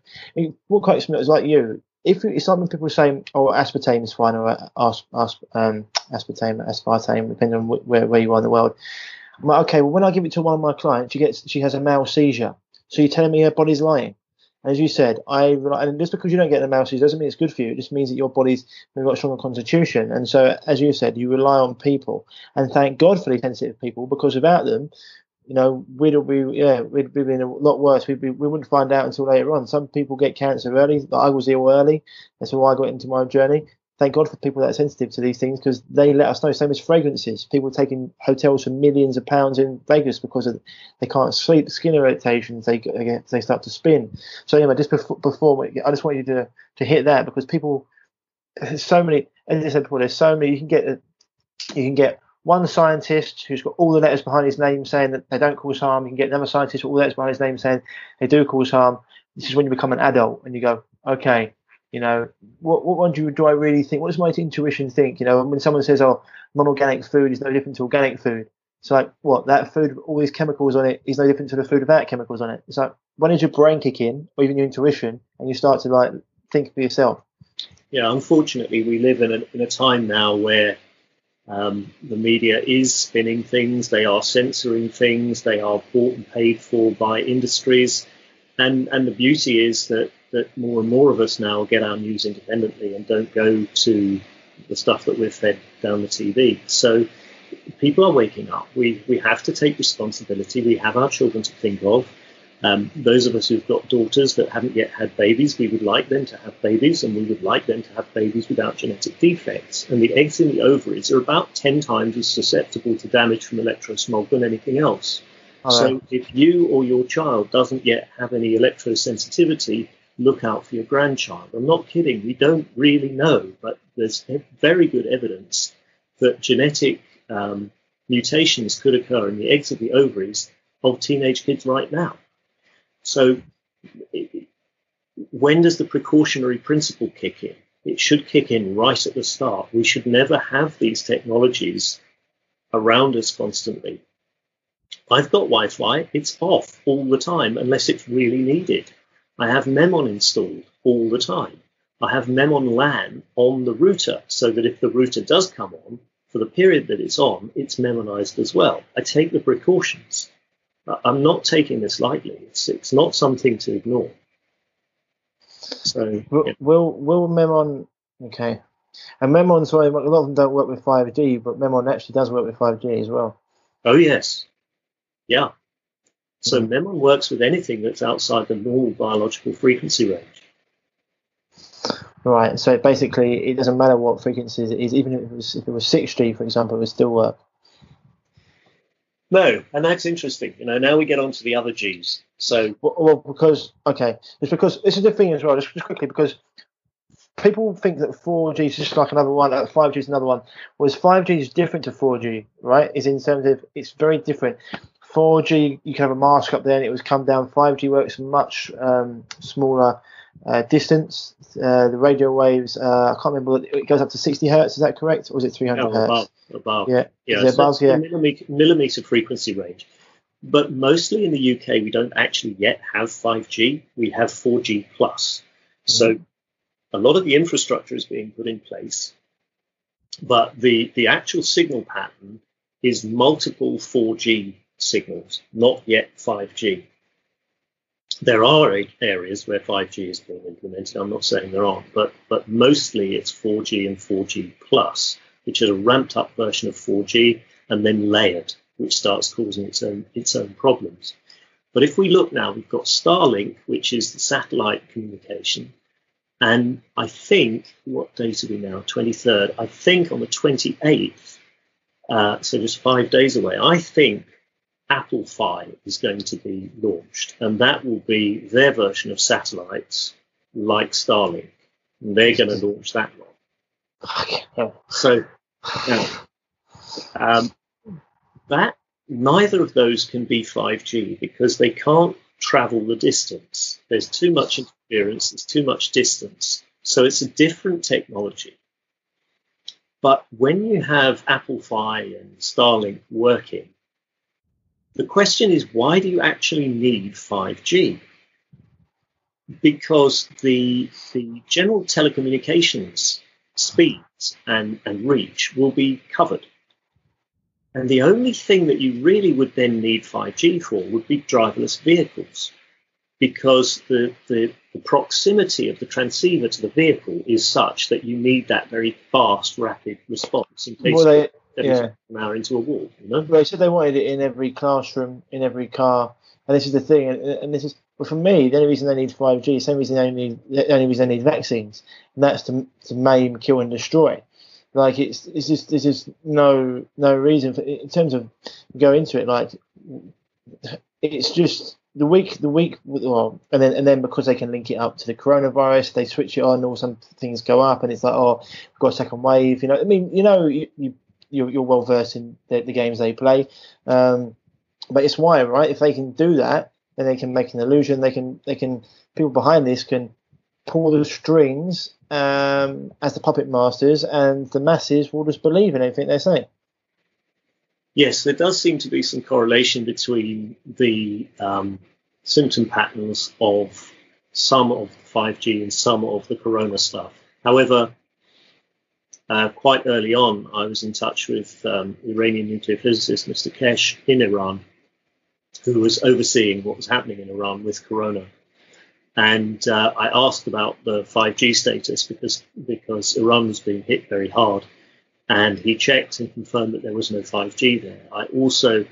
what quite is like you, if it's when people say, "Oh, aspartame is fine," or as, as, um, aspartame, aspartame, depending on where, where you are in the world. I'm like, okay, well, when I give it to one of my clients, she gets she has a male seizure. So you're telling me her body's lying? As you said, I and just because you don't get the seizure doesn't mean it's good for you. It just means that your body's got a stronger constitution. And so, as you said, you rely on people, and thank God for these sensitive people because without them, you know, we'd be yeah, we'd be in a lot worse. We'd be, we wouldn't find out until later on. Some people get cancer early. I was ill early. That's why I got into my journey. Thank God for people that are sensitive to these things because they let us know. Same as fragrances. People taking hotels for millions of pounds in Vegas because of, they can't sleep, skin irritations. They they start to spin. So anyway, just before, before I just want you to to hit that because people, there's so many. As I said before, there's so many. You can get you can get one scientist who's got all the letters behind his name saying that they don't cause harm. You can get another scientist with all the letters behind his name saying they do cause harm. This is when you become an adult and you go, okay, you know, what what one do, do I really think? What does my intuition think? You know, when someone says, oh, non-organic food is no different to organic food, it's like, what, that food, with all these chemicals on it is no different to the food without chemicals on it. It's like, when does your brain kick in, or even your intuition, and you start to like think for yourself? Yeah, unfortunately, we live in a, in a time now where um, the media is spinning things, they are censoring things, they are bought and paid for by industries. And, and the beauty is that, that more and more of us now get our news independently and don't go to the stuff that we're fed down the TV. So people are waking up. We, we have to take responsibility. We have our children to think of. Um, those of us who've got daughters that haven't yet had babies, we would like them to have babies, and we would like them to have babies without genetic defects. And the eggs in the ovaries are about 10 times as susceptible to damage from electrosmog than anything else. so if you or your child doesn't yet have any electrosensitivity, look out for your grandchild. I'm not kidding. We don't really know, but there's very good evidence that genetic um, mutations could occur in the eggs of the ovaries of teenage kids right now. So, when does the precautionary principle kick in? It should kick in right at the start. We should never have these technologies around us constantly. I've got Wi Fi, it's off all the time unless it's really needed. I have Memon installed all the time. I have Memon LAN on the router so that if the router does come on, for the period that it's on, it's memonized as well. I take the precautions. I'm not taking this lightly. It's, it's not something to ignore. So, will, yeah. will will Memon okay? And Memon, sorry, a lot of them don't work with 5G, but Memon actually does work with 5G as well. Oh yes, yeah. So. Memon works with anything that's outside the normal biological frequency range. Right. So basically, it doesn't matter what frequencies it is, even if it was if it was 6G, for example, it would still work. No, and that's interesting. You know, now we get on to the other G's. So Well, well, because okay, it's because this is the thing as well. Just, just quickly, because people think that 4G is just like another one, uh, 5G is another one. Whereas 5G is different to 4G, right? Is in terms of it's very different. 4G, you can have a mast up there and it was come down. 5G works much um, smaller uh, distance. Uh, the radio waves, uh, I can't remember, it goes up to 60 hertz. Is that correct, or is it 300 no, hertz? above, above. Yeah, yeah, so above? Yeah. millimeter, millimeter frequency range. But mostly in the UK, we don't actually yet have 5G. We have 4G plus. So a lot of the infrastructure is being put in place, but the the actual signal pattern is multiple 4G signals, not yet 5G. There are areas where 5G is being implemented. I'm not saying there aren't, but but mostly it's 4G and 4G plus, which is a ramped up version of 4G and then layered, which starts causing its own its own problems. But if we look now, we've got Starlink, which is the satellite communication, and I think what date are we now? 23rd. I think on the 28th, uh, so just five days away. I think Apple Fi is going to be launched, and that will be their version of satellites like Starlink. And they're going to launch that one. So um, that neither of those can be 5G because they can't travel the distance. There's too much interference. There's too much distance. So it's a different technology. But when you have Apple Fi and Starlink working, the question is why do you actually need 5G? Because the the general telecommunications speeds and, and reach will be covered. And the only thing that you really would then need 5G for would be driverless vehicles, because the, the, the proximity of the transceiver to the vehicle is such that you need that very fast, rapid response in case Well, they, yeah. an hour into a wall. You know? They said they wanted it in every classroom, in every car, and this is the thing. And, and this is, well, for me, the only reason they need 5G, the same reason they need, the only reason they need vaccines, and that's to to maim, kill, and destroy. Like it's it's just there's just no no reason for in terms of go into it. Like it's just the week the week well, and then and then because they can link it up to the coronavirus, they switch it on. All some things go up, and it's like oh, we've got a second wave. You know, I mean, you know, you, you you're, you're well versed in the, the games they play. Um, but it's why, right? If they can do that, then they can make an illusion. They can, they can, people behind this can pull the strings um, as the puppet masters, and the masses will just believe in anything they say. Yes, there does seem to be some correlation between the um, symptom patterns of some of the 5G and some of the corona stuff. However, uh, quite early on, I was in touch with um, Iranian nuclear physicist Mr. Keshe in Iran, who was overseeing what was happening in Iran with corona. And uh, I asked about the 5G status because because Iran was being hit very hard and he checked and confirmed that there was no 5G there. I also,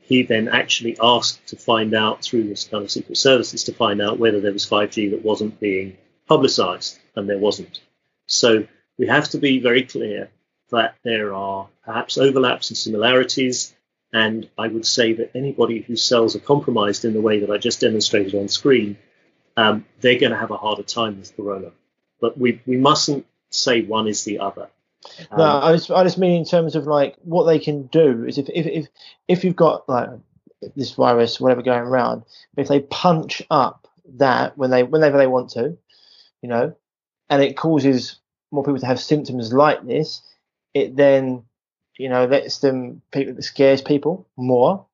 he then actually asked to find out through this kind of secret services to find out whether there was 5G that wasn't being publicized, and there wasn't. So we have to be very clear that there are perhaps overlaps and similarities. And I would say that anybody who cells are compromised in the way that I just demonstrated on screen, um, they're going to have a harder time with corona. But we, we mustn't say one is the other. Um, no, I just, I just mean in terms of like what they can do is if, if, if, if you've got like this virus, whatever going around, if they punch up that when they, whenever they want to, you know, and it causes more people to have symptoms like this, it then, you know, lets them, people, scares people more,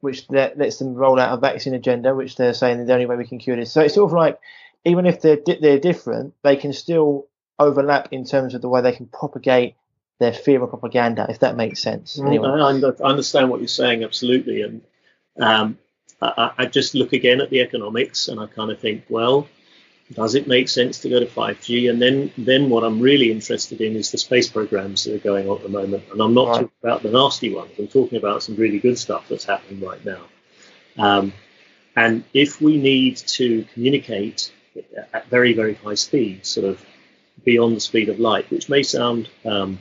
which lets them roll out a vaccine agenda, which they're saying is the only way we can cure this. So it's sort of like, even if they're they're different, they can still overlap in terms of the way they can propagate their fear of propaganda, if that makes sense. Mm, anyway. I, understand what you're saying absolutely, and um, I, I, just look again at the economics, and I kind of think, well, does it make sense to go to 5G? And then, then what I'm really interested in is the space programs that are going on at the moment. And I'm not right. talking about the nasty ones. I'm talking about some really good stuff that's happening right now. Um, and if we need to communicate at very, very high speed, sort of beyond the speed of light, which may sound um,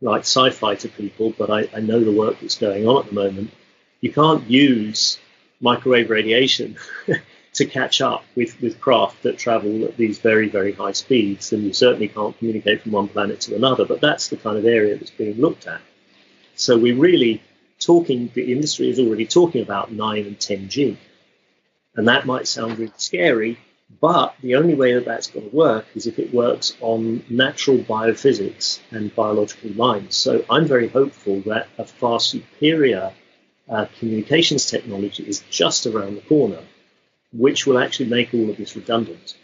like sci-fi to people, but I, I know the work that's going on at the moment. You can't use microwave radiation to catch up with, with craft that travel at these very, very high speeds. And you certainly can't communicate from one planet to another, but that's the kind of area that's being looked at. So we're really talking, the industry is already talking about 9 and 10G. And that might sound really scary, but the only way that that's going to work is if it works on natural biophysics and biological lines. So I'm very hopeful that a far superior uh, communications technology is just around the corner which will actually make all of this redundant.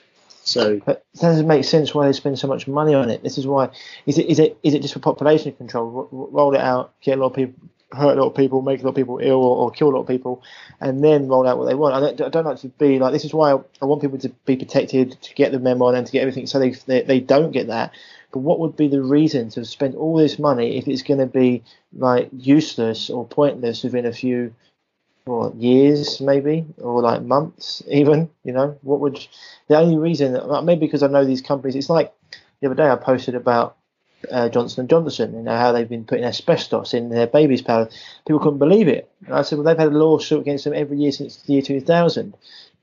So but doesn't make sense why they spend so much money on it. This is why is it is it is it just for population control? Roll it out, get a lot of people, hurt a lot of people, make a lot of people ill, or, or kill a lot of people, and then roll out what they want. I don't, I don't like to be like this. Is why I, I, want people to be protected, to get the memo and to get everything, so they, they they don't get that. But what would be the reason to spend all this money if it's going to be like useless or pointless within a few what years maybe or like months even you know? What would the only reason maybe because i know these companies it's like the other day i posted about uh, johnson and johnson you know how they've been putting asbestos in their babies powder. People couldn't believe it. And i said well they've had a lawsuit against them every year since the year 2000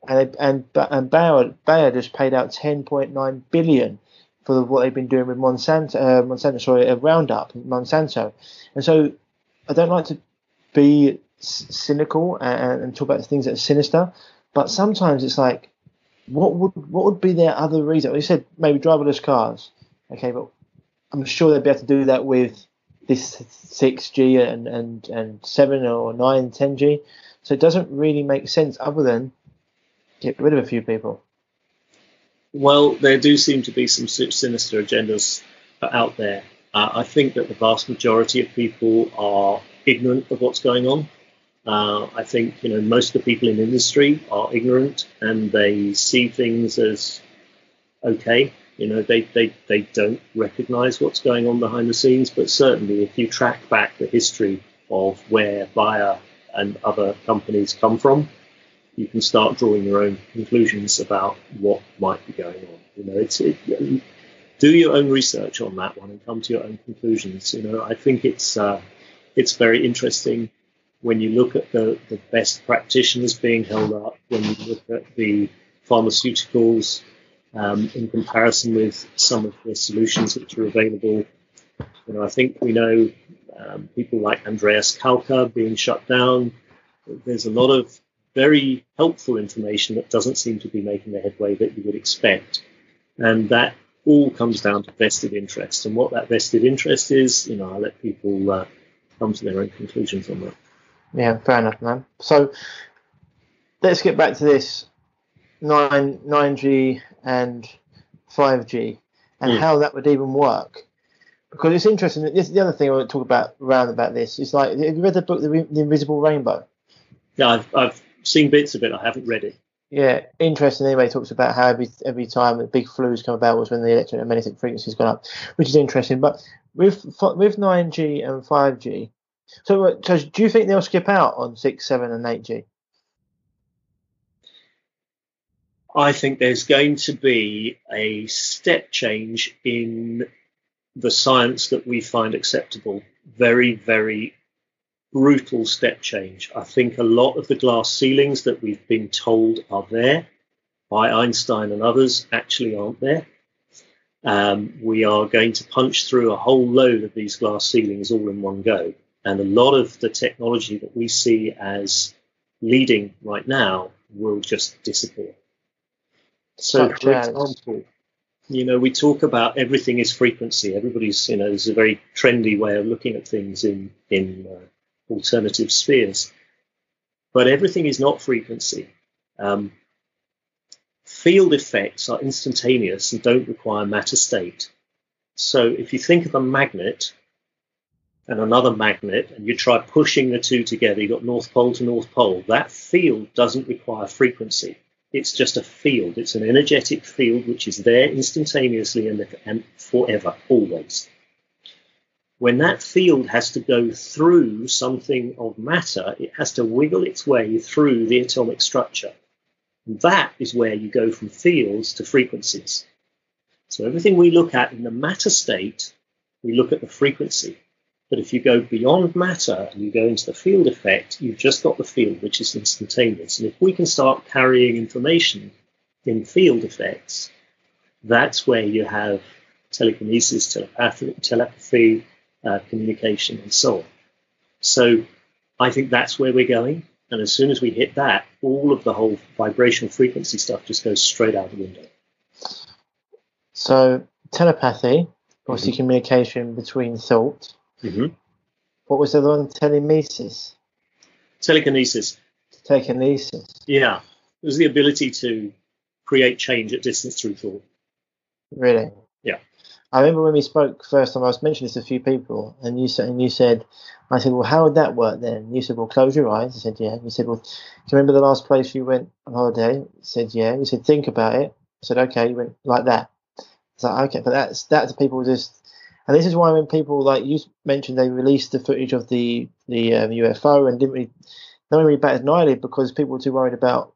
and and and Bayer, Bayer just paid out 10.9 billion for what they've been doing with Monsanto, uh, Monsanto, sorry, uh, Roundup, Monsanto, and so I don't like to be cynical and, and talk about things that are sinister. But sometimes it's like, what would what would be their other reason? You said maybe driverless cars. Okay, but I'm sure they'd be able to do that with this 6G and, and, and 7 or 9, 10G. So it doesn't really make sense other than get rid of a few people. Well, there do seem to be some sinister agendas out there. Uh, I think that the vast majority of people are ignorant of what's going on. Uh, I think you know most of the people in industry are ignorant and they see things as okay. You know they, they, they don't recognize what's going on behind the scenes, but certainly if you track back the history of where Bayer and other companies come from, you can start drawing your own conclusions about what might be going on. You know, it's it, do your own research on that one and come to your own conclusions. You know, I think it's uh, it's very interesting when you look at the, the best practitioners being held up, when you look at the pharmaceuticals um, in comparison with some of the solutions which are available, you know, I think we know um, people like Andreas Kalcker being shut down. There's a lot of very helpful information that doesn't seem to be making the headway that you would expect. And that all comes down to vested interest. And what that vested interest is, you know, I'll let people uh, come to their own conclusions on that. Yeah, fair enough, man. So let's get back to this nine nine G and five G and mm. how that would even work. Because it's interesting. This the other thing I want to talk about around about this. Is like, have you read the book, The, the Invisible Rainbow? Yeah, I've, I've seen bits of it. I haven't read it. Yeah, interesting. Anyway, it talks about how every every time the big flus come about was when the electromagnetic frequency's gone up, which is interesting. But with with 9G and 5G, so, uh, so do you think they'll skip out on six, seven, and eight G? I think there's going to be a step change in the science that we find acceptable. Very, very brutal step change. I think a lot of the glass ceilings that we've been told are there by Einstein and others actually aren't there. Um, we are going to punch through a whole load of these glass ceilings all in one go. And a lot of the technology that we see as leading right now will just disappear. So, for example, you know, we talk about everything is frequency. Everybody's, you know, there's a very trendy way of looking at things in in uh, alternative spheres. but everything is not frequency. Um, field effects are instantaneous and don't require matter state. So if you think of a magnet and another magnet and you try pushing the two together, you've got North Pole to North Pole, that field doesn't require frequency. It's just a field. It's an energetic field which is there instantaneously and, forever, always. When that field has to go through something of matter, it has to wiggle its way through the atomic structure. And that is where you go from fields to frequencies. So everything we look at in the matter state, we look at the frequency. But if you go beyond matter and you go into the field effect, you've just got the field, which is instantaneous. And if we can start carrying information in field effects, that's where you have telekinesis, telepathy, telepathy uh, communication, and so on. So I think that's where we're going. And as soon as we hit that, all of the whole vibrational frequency stuff just goes straight out the window. So telepathy, obviously mm-hmm. communication between thought. Mm-hmm. What was the other one? Telemesis. Telekinesis. Telekinesis. Yeah, it was the ability to create change at distance through thought. Really? Yeah. I remember when we spoke first time. I was mentioning this to a few people, and you said, and you said, I said, well, how would that work then? You said, well, close your eyes. I said, yeah. You said, well, do you remember the last place you went on holiday? I said, yeah. You said, think about it. I said, okay. You went like that. It's like, okay, but that's that's people just, and this is why when people like you mentioned they released the footage of the the um, UFO and didn't really, no one really batted an eyelid because people were too worried about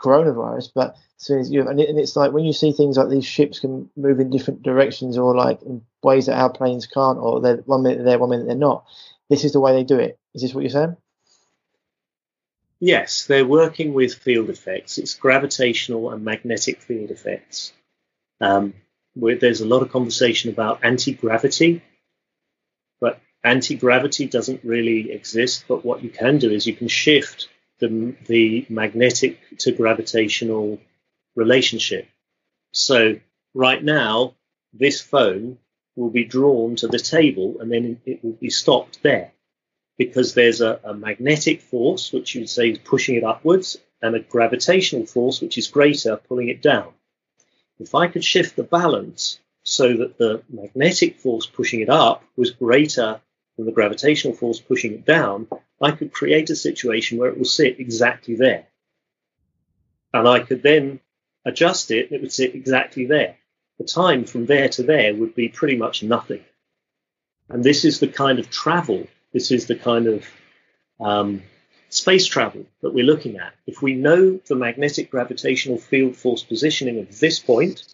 coronavirus. But as soon as you and, it, and it's like when you see things like these ships can move in different directions or like in ways that our planes can't, or they're one minute they're there, one minute they're not. This is the way they do it. Is this what you're saying? Yes, they're working with field effects. It's gravitational and magnetic field effects. Um, where there's a lot of conversation about anti-gravity, but anti-gravity doesn't really exist. But what you can do is you can shift the, the magnetic to gravitational relationship. So right now, this phone will be drawn to the table and then it will be stopped there because there's a, a magnetic force, which you would say is pushing it upwards, and a gravitational force, which is greater, pulling it down. If I could shift the balance so that the magnetic force pushing it up was greater than the gravitational force pushing it down, I could create a situation where it will sit exactly there. And I could then adjust it, and it would sit exactly there. The time from there to there would be pretty much nothing. And this is the kind of travel, this is the kind of um, space travel that we're looking at. If we know the magnetic gravitational field force positioning of this point,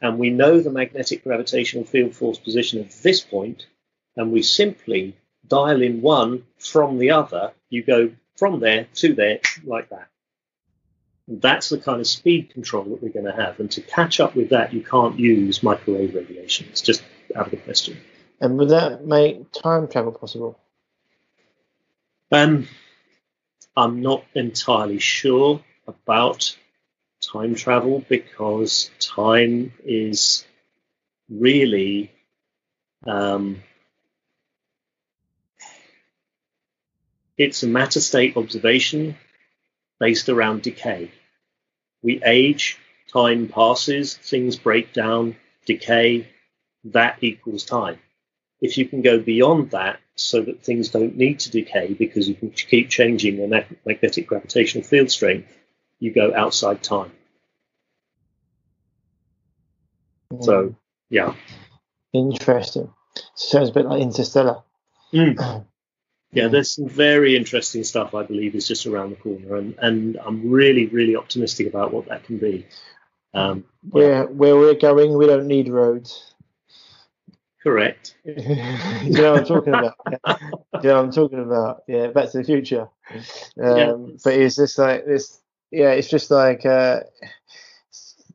and we know the magnetic gravitational field force position of this point, and we simply dial in one from the other, you go from there to there like that. And that's the kind of speed control that we're going to have. And to catch up with that, you can't use microwave radiation. It's just out of the question. And would that make time travel possible? Um, I'm not entirely sure about time travel because time is really um, it's a matter state observation based around decay. We age, time passes, things break down, decay, that equals time. If you can go beyond that, so that things don't need to decay because you can keep changing the magnetic gravitational field strength, you go outside time. Mm. So, yeah. Interesting. Sounds a bit like Interstellar. Mm. yeah, there's some very interesting stuff I believe is just around the corner, and, and I'm really, really optimistic about what that can be. Um, where where we're going, we don't need roads. Correct. you know what I'm talking about. Yeah. you know what I'm talking about. Yeah, Back to the Future. Um, yeah. But it's just like this. Yeah, it's just like. Uh,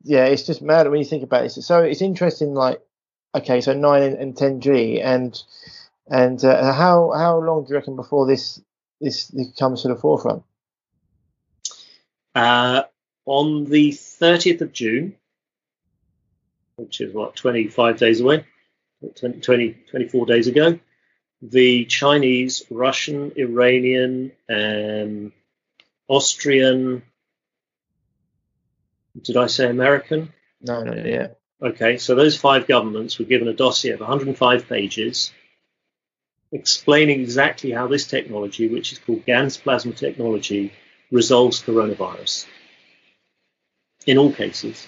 yeah, it's just mad when you think about it. So it's interesting. Like, okay, so nine and ten G, and and uh, how how long do you reckon before this this, this comes to the forefront? Uh, on the 30th of June, which is what 25 days away. 20, 24 days ago. The Chinese, Russian, Iranian, um, Austrian. Did I say American? No, no, yeah. Okay, so those five governments were given a dossier of 105 pages explaining exactly how this technology, which is called GANS plasma technology, resolves coronavirus in all cases.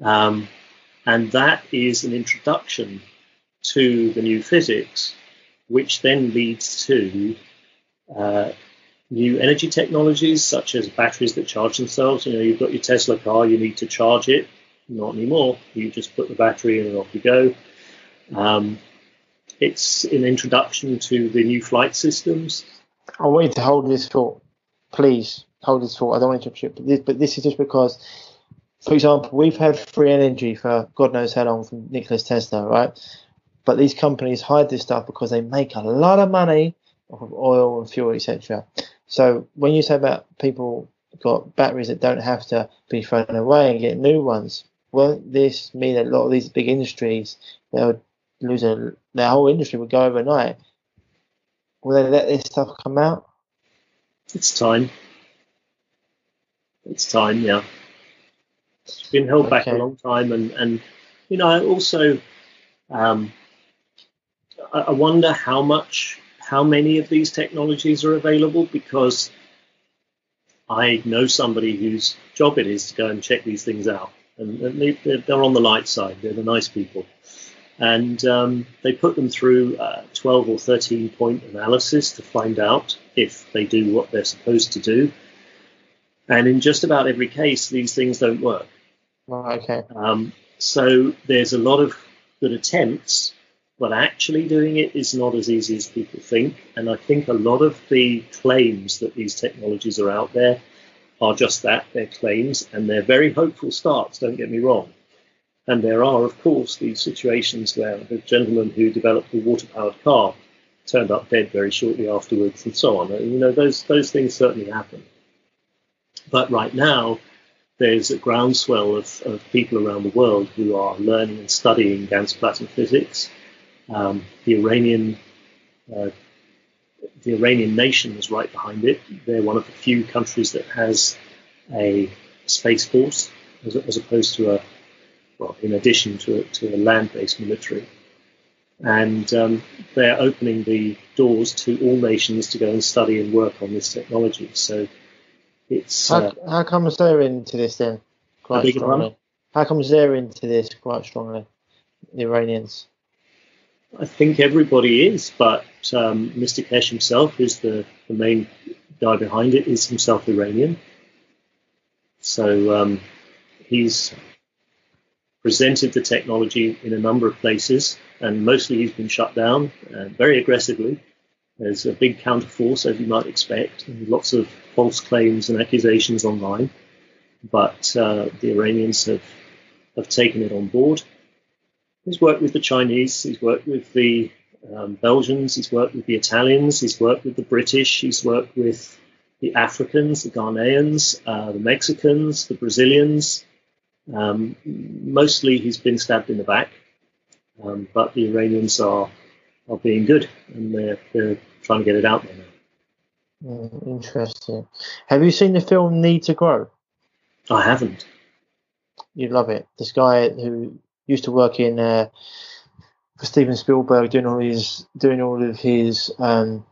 Um, and that is an introduction to the new physics, which then leads to uh, new energy technologies such as batteries that charge themselves. You know, you've got your Tesla car, you need to charge it. Not anymore. You just put the battery in and off you go. Um, it's an introduction to the new flight systems. I want you to hold this thought, please hold this thought. I don't want to interrupt you, but this, but this is just because, for example, we've had free energy for God knows how long from Nikola Tesla, right? But these companies hide this stuff because they make a lot of money off of oil and fuel, etc. So when you say about people got batteries that don't have to be thrown away and get new ones, won't this mean that a lot of these big industries they'll lose a, their whole industry would go overnight? Will they let this stuff come out? It's time. It's time, yeah. It's been held back a long time, and and you know also, um, I, I wonder how much, how many of these technologies are available because I know somebody whose job it is to go and check these things out, and, and they, they're on the light side. They're the nice people, and um, they put them through a 12 or 13 point analysis to find out if they do what they're supposed to do. And in just about every case, these things don't work. Okay. Um, so there's a lot of good attempts, but actually doing it is not as easy as people think. And I think a lot of the claims that these technologies are out there are just that they're claims, and they're very hopeful starts, don't get me wrong. And there are, of course, these situations where the gentleman who developed the water powered car turned up dead very shortly afterwards, and so on. You know, those, those things certainly happen. But right now, there's a groundswell of, of people around the world who are learning and studying GANS plasma physics. Um, the Iranian uh, the Iranian nation is right behind it. They're one of the few countries that has a space force, as, as opposed to a well, in addition to a, to a land-based military. And um, they're opening the doors to all nations to go and study and work on this technology. So it's how, uh, how comes they're into this then quite strongly? How comes they're into this quite strongly, the Iranians? I think everybody is, but um, Mr. Keshe himself, who's the, the main guy behind it, is himself Iranian. So um, he's presented the technology in a number of places, and mostly he's been shut down uh, very aggressively. There's a big counterforce, as you might expect, and lots of false claims and accusations online. But uh, the Iranians have, have taken it on board. He's worked with the Chinese, he's worked with the um, Belgians, he's worked with the Italians, he's worked with the British, he's worked with the Africans, the Ghanaians, uh, the Mexicans, the Brazilians. Um, mostly he's been stabbed in the back, um, but the Iranians are are being good and they're, they're trying to get it out there now. Mm, interesting. Have you seen the film Need to Grow? I haven't. You'd love it. This guy who used to work in uh, for Steven Spielberg, doing all his doing all of his um,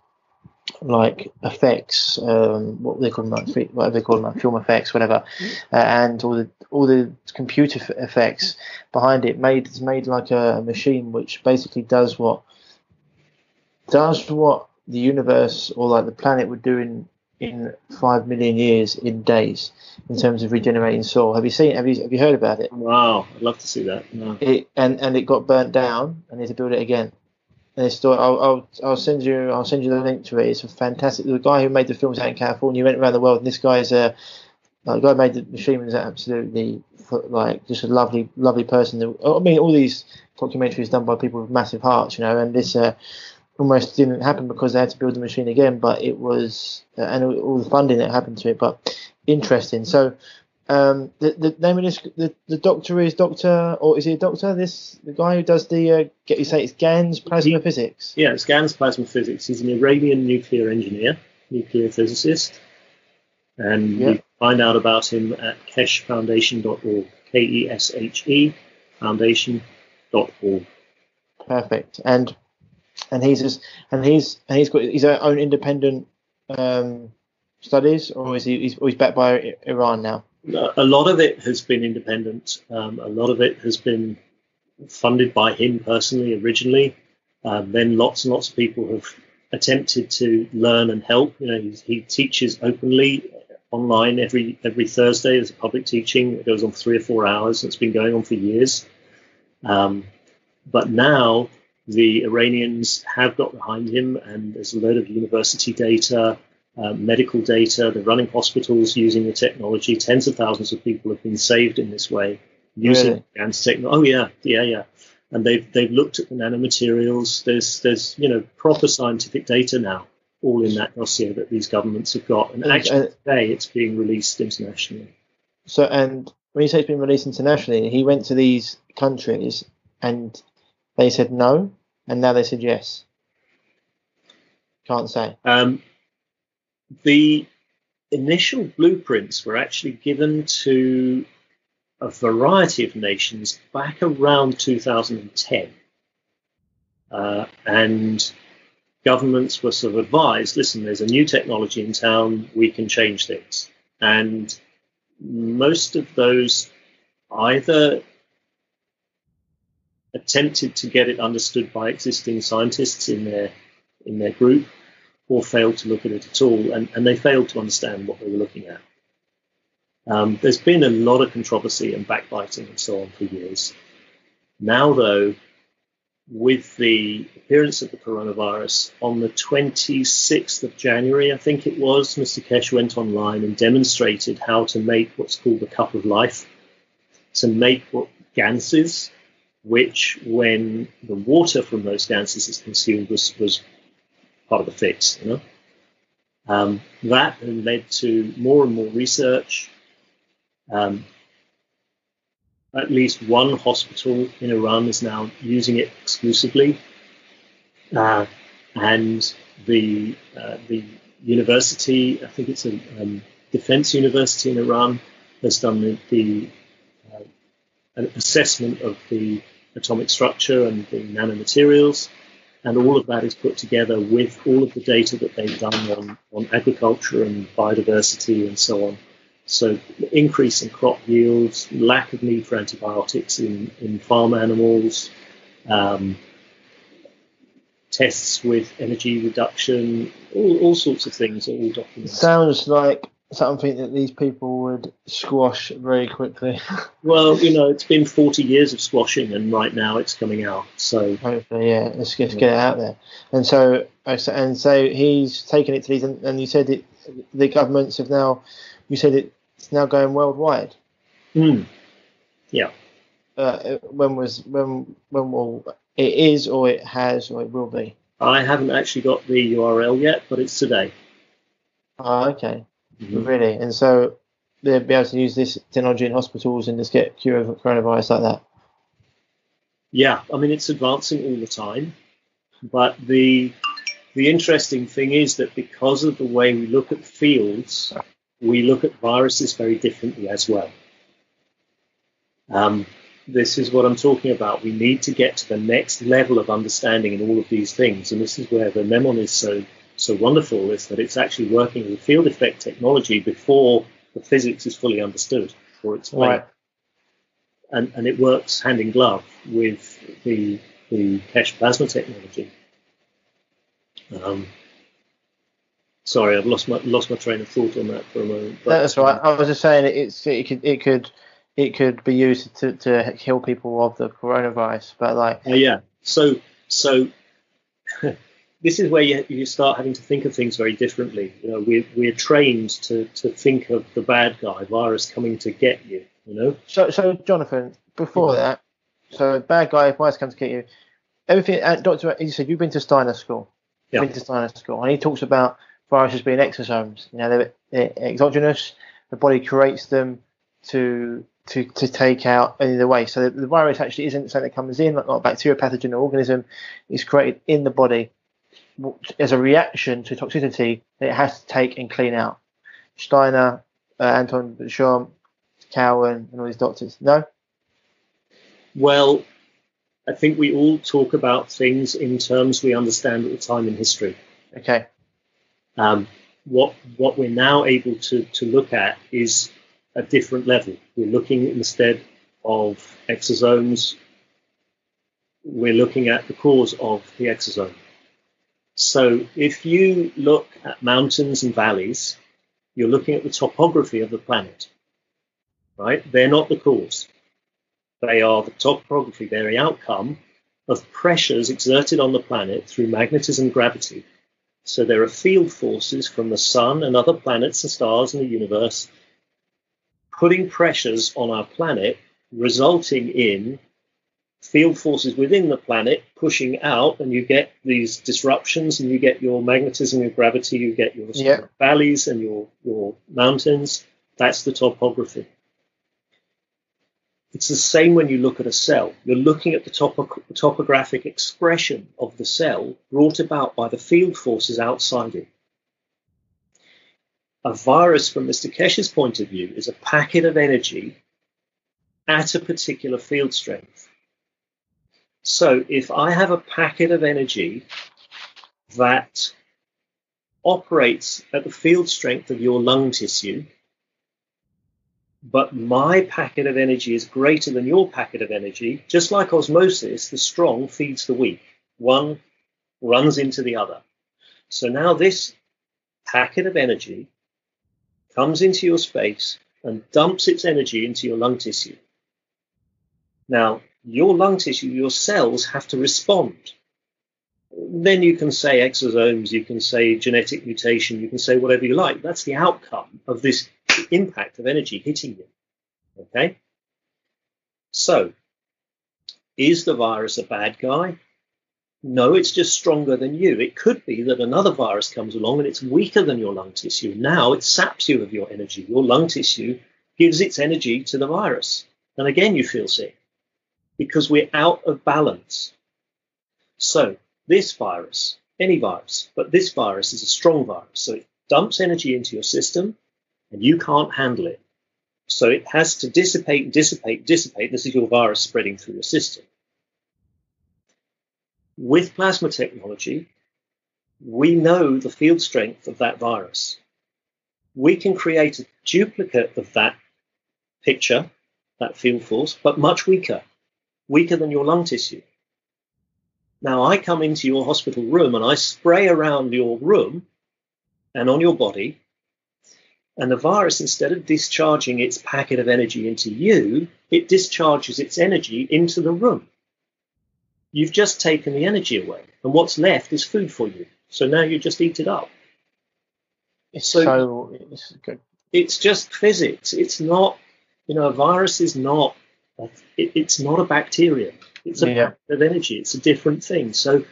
like effects, um, what they call them, like, whatever they call them, like film effects, whatever, uh, and all the all the computer f- effects behind it made it's made like a, a machine which basically does what does what the universe or like the planet would do in in five million years in days in terms of regenerating soil. Have you seen? Have you have you heard about it? Wow, I'd love to see that. No. It and and it got burnt down, and they had to build it again. And it's still, I'll, I'll I'll send you I'll send you the link to it. It's a fantastic. The guy who made the films out in California went around the world, and this guy is a like, the guy who made the machine was absolutely like just a lovely lovely person. I mean, all these documentaries done by people with massive hearts, you know, and this. Uh, almost didn't happen because they had to build the machine again. But it was uh, and all the funding that happened to it. But interesting. So um, the the name of this the, the doctor is Doctor or is he a doctor? This the guy who does the uh, get you say it's GANS plasma He- physics. Yeah, it's GANS plasma physics. He's an Iranian nuclear engineer, nuclear physicist. And Yeah. you can find out about him at keshefoundation.org, K E S H E foundation.org. Perfect. And and he's just, and he's and he's got his own independent um, studies, or is he he's, he's backed by Iran now? A lot of it has been independent. Um, a lot of it has been funded by him personally originally. Um, then lots and lots of people have attempted to learn and help. You know, he, he teaches openly online every every Thursday as a public teaching. It goes on three or four hours. It's been going on for years. Um, but now the Iranians have got behind him, and there's a load of university data, uh, medical data. They're running hospitals using the technology. Tens of thousands of people have been saved in this way using Really? advanced technology. Oh yeah, yeah, yeah. And they've they've looked at the nanomaterials. There's there's you know proper scientific data now, all in that dossier that these governments have got. And And- actually today it's being released internationally. So, and when you say it's been released internationally, he went to these countries and they said no, and now they said yes. Can't say. Um, the initial blueprints were actually given to a variety of nations back around 2010. Uh, and governments were sort of advised listen, there's a new technology in town, we can change things. And most of those either attempted to get it understood by existing scientists in their in their group or failed to look at it at all, and, and they failed to understand what they were looking at. Um, there's been a lot of controversy and backbiting and so on for years. Now, though, with the appearance of the coronavirus on the 26th of January, I think it was, Mr. Keshe went online and demonstrated how to make what's called the cup of life, to make what ganses, which, when the water from those ganses is consumed, was, was part of the fix. You know, um, that led to more and more research. Um, at least one hospital in Iran is now using it exclusively, uh, and the uh, the university, I think it's a um, defense university in Iran, has done the, the uh, an assessment of the atomic structure and the nanomaterials and all of that is put together with all of the data that they've done on, on agriculture and biodiversity and so on. So increase in crop yields, lack of need for antibiotics in, in farm animals, um, tests with energy reduction, all, all sorts of things are all documented. Sounds like something that these people would squash very quickly. well, you know, it's been 40 years of squashing and right now it's coming out. So Hopefully, yeah, let's just get it out there. And so, and so he's taken it to these, and, you said it, the governments have now, you said it's now going worldwide. mm, yeah. Uh, when was when when will it is or it has or it will be? I haven't actually got the URL yet, but it's today. Oh, okay, Mhm. really. And so they'll be able to use this technology in hospitals and just get cure of coronavirus like that. Yeah, I mean it's advancing all the time, but the the interesting thing is that because of the way we look at fields, we look at viruses very differently as well. Um, this is what I'm talking about. We need to get to the next level of understanding in all of these things, and this is where the Memon is so so wonderful. Is that it's actually working with field effect technology before the physics is fully understood or explained Right. and, and it works hand in glove with the the Keshe plasma technology. Um, sorry, I've lost my lost my train of thought on that for a moment. but, That's right. I was just saying it, it's it could it could it could be used to, to kill people of the coronavirus, but like Uh, yeah. So so this is where you you start having to think of things very differently. You know, we're we're trained to to think of the bad guy virus coming to get you. You know. So, so Jonathan, before that, so bad guy, virus mice come to get you, everything. Uh, Doctor, you said you've been to Steiner School. Yeah. Been to Steiner School, and he talks about viruses being exosomes. You know, they're, they're exogenous. The body creates them to to to take out any the waste. So the, the virus actually isn't something that comes in, like not a bacteria, pathogen, or organism. It's created in the body as a reaction to toxicity that it has to take and clean out. Steiner, uh, Anton Béchamp, Cowan, and all these doctors? No. Well, I think we all talk about things in terms we understand at the time in history. Okay. Um, what what we're now able to, to look at is a different level. We're looking instead of exosomes, we're looking at the cause of the exosome. So if you look at mountains and valleys, you're looking at the topography of the planet, right? They're not the cause. They are the topography, they're the outcome of pressures exerted on the planet through magnetism and gravity. So there are field forces from the sun and other planets and stars in the universe putting pressures on our planet, resulting in field forces within the planet pushing out, and you get these disruptions, and you get your magnetism and gravity, you get your Yeah. valleys and your, your mountains. That's the topography. It's the same when you look at a cell. You're looking at the topo- topographic expression of the cell brought about by the field forces outside it. A virus, from Mr. Keshe's point of view, is a packet of energy at a particular field strength. So if I have a packet of energy that operates at the field strength of your lung tissue, but my packet of energy is greater than your packet of energy, just like osmosis, the strong feeds the weak. One runs into the other. So now this packet of energy comes into your space and dumps its energy into your lung tissue. Now, your lung tissue, your cells have to respond. Then you can say exosomes, you can say genetic mutation, you can say whatever you like. That's the outcome of this impact of energy hitting you. Okay? So, is the virus a bad guy? No, it's just stronger than you. It could be that another virus comes along and it's weaker than your lung tissue. Now it saps you of your energy. Your lung tissue gives its energy to the virus. And again, you feel sick because we're out of balance. So, this virus, any virus, but this virus is a strong virus. So it dumps energy into your system and you can't handle it. So it has to dissipate, dissipate, dissipate. This is your virus spreading through your system. With plasma technology, we know the field strength of that virus. We can create a duplicate of that picture, that field force, but much weaker, weaker than your lung tissue. Now, I come into your hospital room and I spray around your room and on your body, and the virus, instead of discharging its packet of energy into you, it discharges its energy into the room. You've just taken the energy away, and what's left is food for you. So now you just eat it up. It's So- so, it's good. It's just physics. It's not, you know, a virus is not, it, it's not a bacteria. It's a Yeah. of energy. It's a different thing. So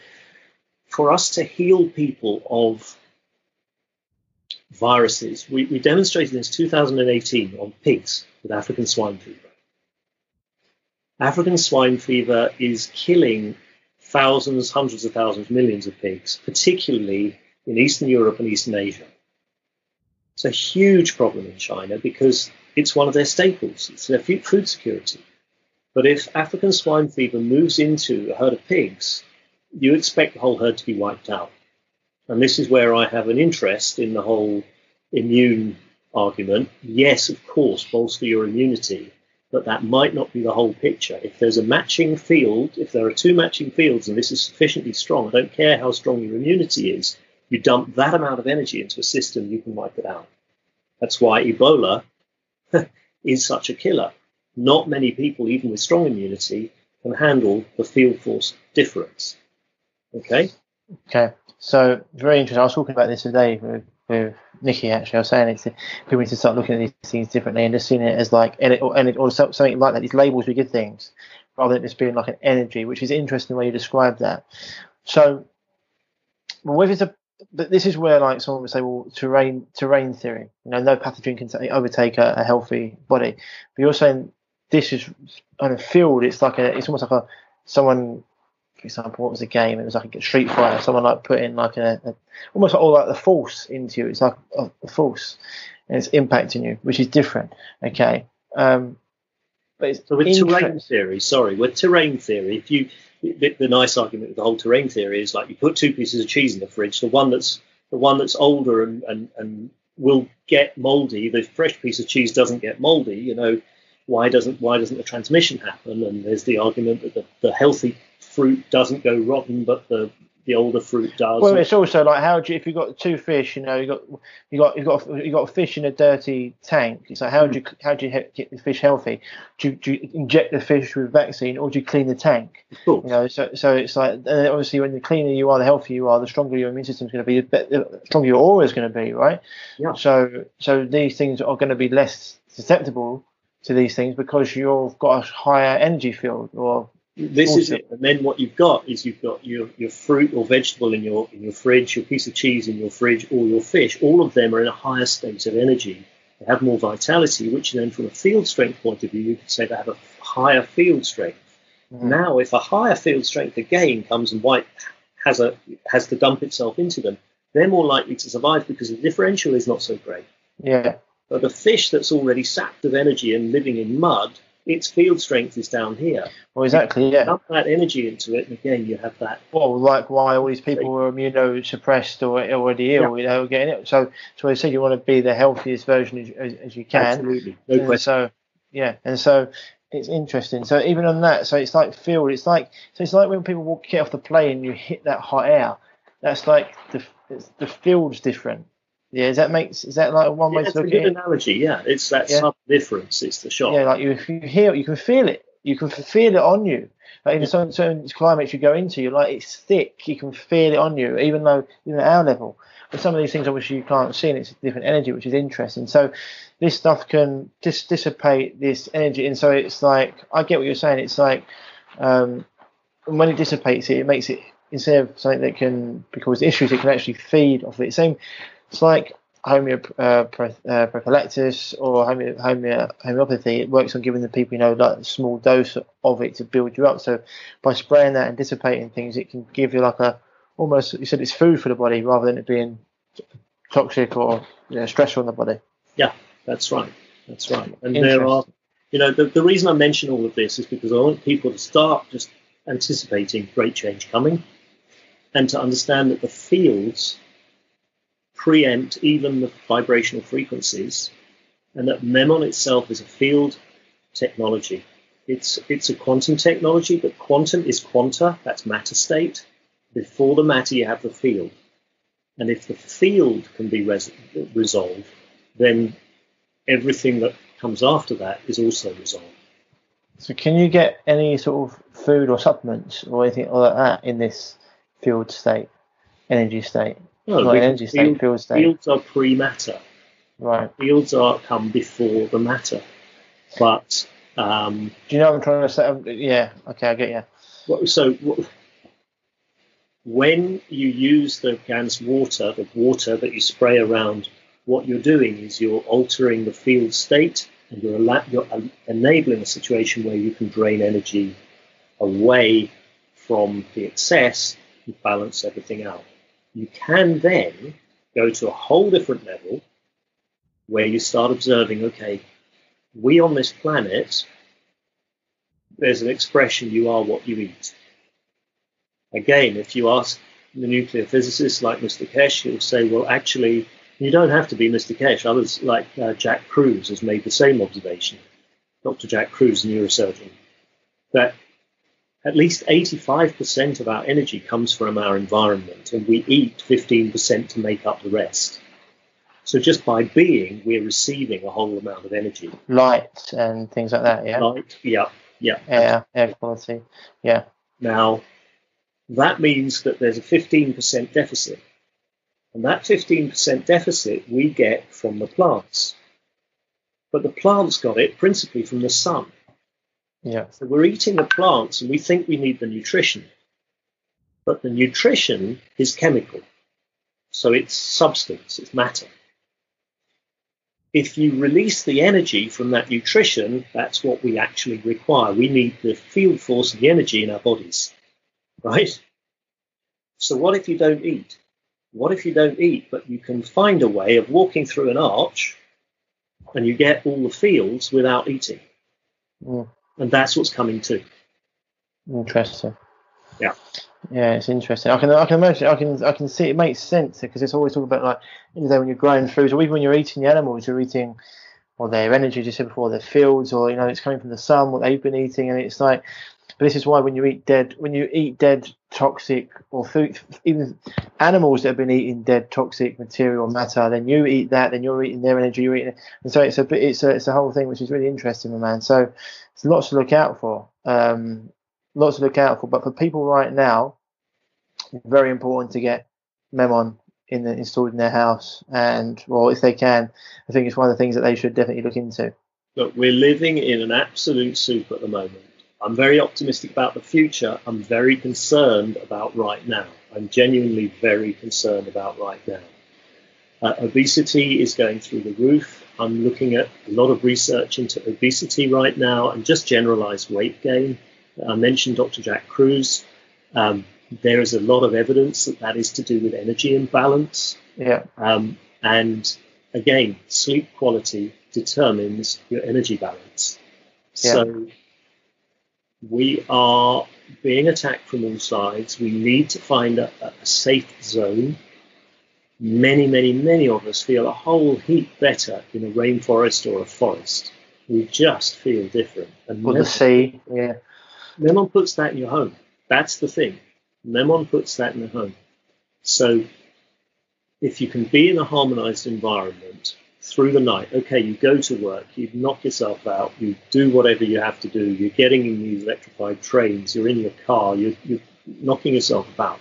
for us to heal people of viruses, we, we demonstrated this 2018 on pigs with African swine fever. African swine fever is killing thousands, hundreds of thousands, millions of pigs, particularly in Eastern Europe and Eastern Asia. It's a huge problem in China because it's one of their staples. It's their food security. But if African swine fever moves into a herd of pigs, you expect the whole herd to be wiped out. And this is where I have an interest in the whole immune argument. Yes, of course, bolster your immunity, but that might not be the whole picture. If there's a matching field, if there are two matching fields and this is sufficiently strong, I don't care how strong your immunity is, you dump that amount of energy into a system, you can wipe it out. That's why Ebola is such a killer. Not many people, even with strong immunity, can handle the field force difference. Okay? Okay, so very interesting. I was talking about this today with, with Nikki. Actually, I was saying it's people need to start looking at these things differently and just seeing it as like and it, or, and it, or something like that. These labels we give things rather than just being like an energy, which is interesting the way you describe that. So, well, if it's a but this is where like someone would say, well, terrain terrain theory. You know, no pathogen can ta- overtake a, a healthy body. But you're saying this is on a field. It's like a. It's almost like a someone for example, what was the game? It was like a Street Fighter. Someone like put in like a, a almost like all like the force into you. It's like a, a force, and it's impacting you, which is different. Okay. Um, but it's So with inter- terrain theory, sorry, with terrain theory, if you the, the nice argument with the whole terrain theory is like you put two pieces of cheese in the fridge, the one that's the one that's older and, and, and will get moldy, the fresh piece of cheese doesn't get moldy, you know, why doesn't why doesn't the transmission happen? And there's the argument that the, the healthy fruit doesn't go rotten, but the the older fruit does. Well, it's also like how do you, if you've got two fish, you know, you got you got you got you got a fish in a dirty tank. It's like how do you hmm. how do you he- get the fish healthy? Do you, do you inject the fish with vaccine or do you clean the tank? of. You know, so so it's like obviously when the cleaner you are, the healthier you are, the stronger your immune system is going to be, the the stronger your aura is going to be, right? Yeah. So so these things are going to be less susceptible to these things because you've got a higher energy field or This is it. And then what you've got is you've got your, your fruit or vegetable in your in your fridge, your piece of cheese in your fridge, or your fish. All of them are in a higher state of energy. They have more vitality, which then, from a field strength point of view, you could say they have a higher field strength. Mm. Now, if a higher field strength again comes and white has a has to dump itself into them, they're more likely to survive because the differential is not so great. yeah. But the fish that's already sapped of energy and living in mud, its field strength is down here. Well, exactly, yeah. Dump that energy into it, and again, you have that. well, like why all these people were immunosuppressed or already ill, you know, getting it. So, so I said you want to be the healthiest version as, as, as you can. Absolutely, no and so, yeah, and so it's interesting. So even on that, so it's like field. It's like so it's like when people walk get off the plane and you hit that hot air. That's like the it's, the field's different. Yeah, is that makes is that like one Yeah, way to a look at it? analogy. Yeah, it's that Yeah. sub difference. It's the shock. Yeah, like you, if you hear, it, you can feel it. You can feel it on you. Like in certain, certain climates you go into, you're like it's thick. You can feel it on you, even though you're at our level. But some of these things, obviously, you can't see, and it's a different energy, which is interesting. So this stuff can dis- dissipate this energy, and so it's like I get what you're saying. It's like um, when it dissipates it, it makes it instead of something that can cause issues, it can actually feed off it. Same, it's like homeo, uh, uh, or homeo, homeo, homeopathy. It works on giving the people, you know, like a small dose of it to build you up. So by spraying that and dissipating things, it can give you like a almost. You said it's food for the body rather than it being toxic or you know, stressful on the body. Yeah, that's right. That's right. And there are, you know, the, the reason I mention all of this is because I want people to start just anticipating great change coming and to understand that the fields preempt even the vibrational frequencies and that MEMON itself is a field technology. It's, it's a quantum technology, but quantum is quanta, that's matter state. Before the matter, you have the field. And if the field can be res- resolved, then everything that comes after that is also resolved. So can you get any sort of food or supplements or anything like that in this field state, energy state? No, we- energy state, field- state. Fields are pre-matter. Right. Fields are come before the matter. But um, Do you know what I'm trying to say? Um, Yeah. Okay, I get you. so when you use the GANS water, the water that you spray around, what you're doing is you're altering the field state and you're, you're enabling a situation where you can drain energy away from the excess and balance everything out. You can then go to a whole different level where you start observing okay, we on this planet, there's an expression you are what you eat. Again, if you ask the nuclear physicist like Mr. Keshe, he'll say, well, actually, you don't have to be Mr. Keshe. Others, like uh, Jack Kruse, has made the same observation. Dr. Jack Kruse, neurosurgeon, that at least 85% of our energy comes from our environment, and we eat 15% to make up the rest. So just by being, we're receiving a whole amount of energy. Light and things like that. Yeah. Light, yeah, yeah. Air, air quality. Yeah. Now, that means that there's a 15% deficit. And that 15% deficit we get from the plants. But the plants got it principally from the sun. Yeah. So we're eating the plants and we think we need the nutrition. But the nutrition is chemical. So it's substance, it's matter. If you release the energy from that nutrition, that's what we actually require. We need the field force of the energy in our bodies. right? So what if you don't eat? What if you don't eat, but you can find a way of walking through an arch and you get all the fields without eating? Mm. And that's what's coming too. Interesting. Yeah. Yeah, it's interesting. I can I can imagine I can I can see it makes sense because it's always talking about like you know when you're growing foods or even when you're eating the animals, you're eating or their energy, just said before, their fields, or you know, it's coming from the sun, what they've been eating, and it's like. But this is why when you eat dead, when you eat dead toxic or food, even animals that have been eating dead toxic material matter, then you eat that, then you're eating their energy, you're eating, it. and so it's a bit, it's a, it's a whole thing which is really interesting, my man. So it's lots to look out for, um, lots to look out for. But for people right now, it's very important to get Memon in the, installed in their house, and well, if they can, I think it's one of the things that they should definitely look into. Look, we're living in an absolute soup at the moment. I'm very optimistic about the future. I'm very concerned about right now. I'm genuinely very concerned about right now. Uh, obesity is going through the roof. I'm looking at a lot of research into obesity right now and just generalized weight gain. I mentioned Dr. Jack Kruse. Um, there is a lot of evidence that that is to do with energy imbalance. Yeah. Um, and again, sleep quality determines your energy balance. Yeah. So we are being attacked from all sides. We need to find a, a safe zone. Many, many, many of us feel a whole heap better in a rainforest or a forest. We just feel different. And Or the sea. Yeah. Memon puts that in your home. That's the thing. Memon puts that in the home. So if you can be in a harmonized environment through the night, okay, you go to work, you knock yourself out, you do whatever you have to do, you're getting in these electrified trains, you're in your car, you're, you're knocking yourself about.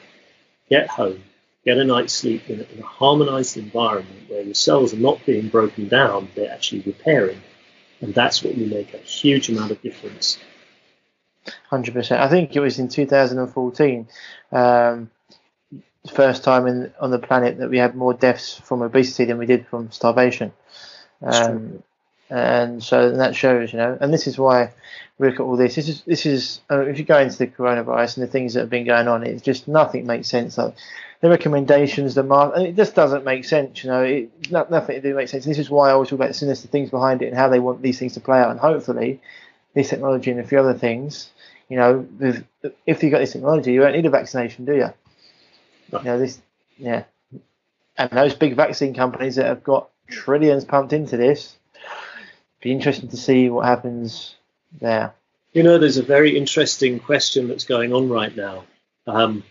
Get home, get a night's sleep in a, in a harmonized environment where your cells are not being broken down, they're actually repairing. And that's what will make a huge amount of difference. Hundred percent. I think it was in 2014, um, first time in on the planet that we had more deaths from obesity than we did from starvation. Um, and so and that shows, you know, and this is why we look at all this. This is this is uh, if you go into the coronavirus and the things that have been going on, it's just nothing makes sense. Like the recommendations, the mark, and it just doesn't make sense. You know, it not, nothing to do make sense. This is why I always talk about the sinister things behind it and how they want these things to play out. And hopefully, this technology and a few other things, you know, if you've got this technology, you don't need a vaccination, do you? You know, this, yeah. And those big vaccine companies that have got trillions pumped into this, be interesting to see what happens there. You know, there's a very interesting question that's going on right now. Um,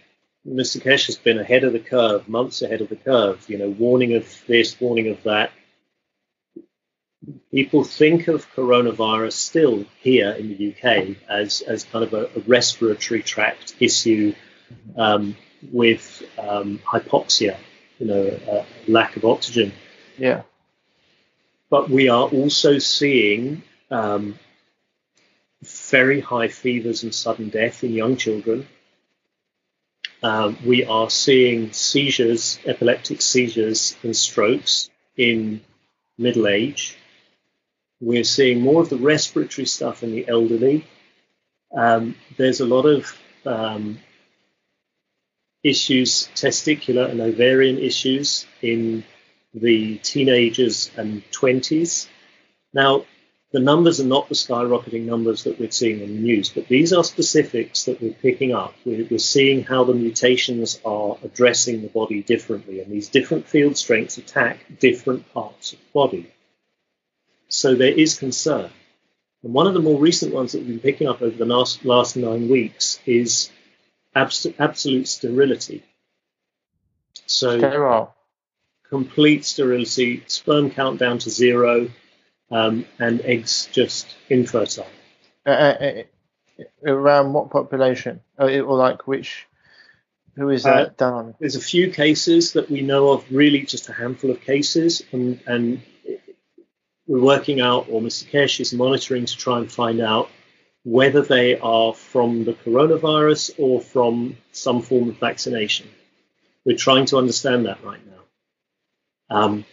Mr. Keshe has been ahead of the curve, months ahead of the curve, you know, warning of this, warning of that. People think of coronavirus still here in the UK as, as kind of a, a respiratory tract issue um, with um, hypoxia, you know, a lack of oxygen. Yeah. But we are also seeing um, very high fevers and sudden death in young children. Um, we are seeing seizures, epileptic seizures, and strokes in middle age. We're seeing more of the respiratory stuff in the elderly. Um, there's a lot of um, issues, testicular and ovarian issues in the teenagers and 20s. Now, the numbers are not the skyrocketing numbers that we're seeing in the news, but these are specifics that we're picking up. We're, we're seeing how the mutations are addressing the body differently, and these different field strengths attack different parts of the body. So there is concern. And one of the more recent ones that we've been picking up over the last, last nine weeks is abs- absolute sterility. So Sterile. complete sterility, sperm count down to zero, um, and eggs just infertile. Uh, uh, uh, around what population? Or, or like which? Who is that Uh, done on? There's a few cases that we know of, really just a handful of cases, and, and we're working out, or Mr. Keshe is monitoring to try and find out whether they are from the coronavirus or from some form of vaccination. We're trying to understand that right now. Um,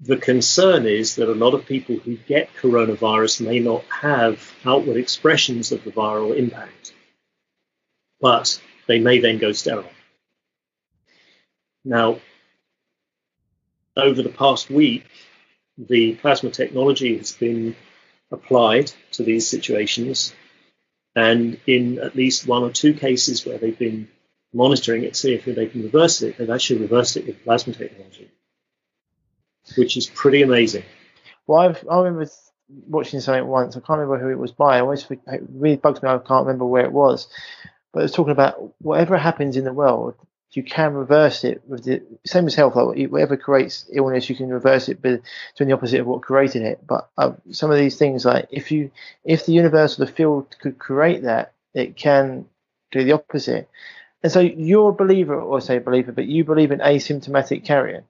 the concern is that a lot of people who get coronavirus may not have outward expressions of the viral impact. but they may then go sterile. Now, over the past week, the plasma technology has been applied to these situations, and in at least one or two cases where they've been monitoring it, see if they can reverse it, they've actually reversed it with plasma technology, which is pretty amazing. Well, I've, I remember watching something once. I can't remember who it was by. I always it really bugs me. I can't remember where it was, but it was talking about whatever happens in the world, you can reverse it with the same as health. Like whatever creates illness, you can reverse it, but doing the opposite of what created it. But uh, some of these things, like if you, if the universe or the field could create that, it can do the opposite. And so you're a believer, or say believer, but you believe in asymptomatic carrier.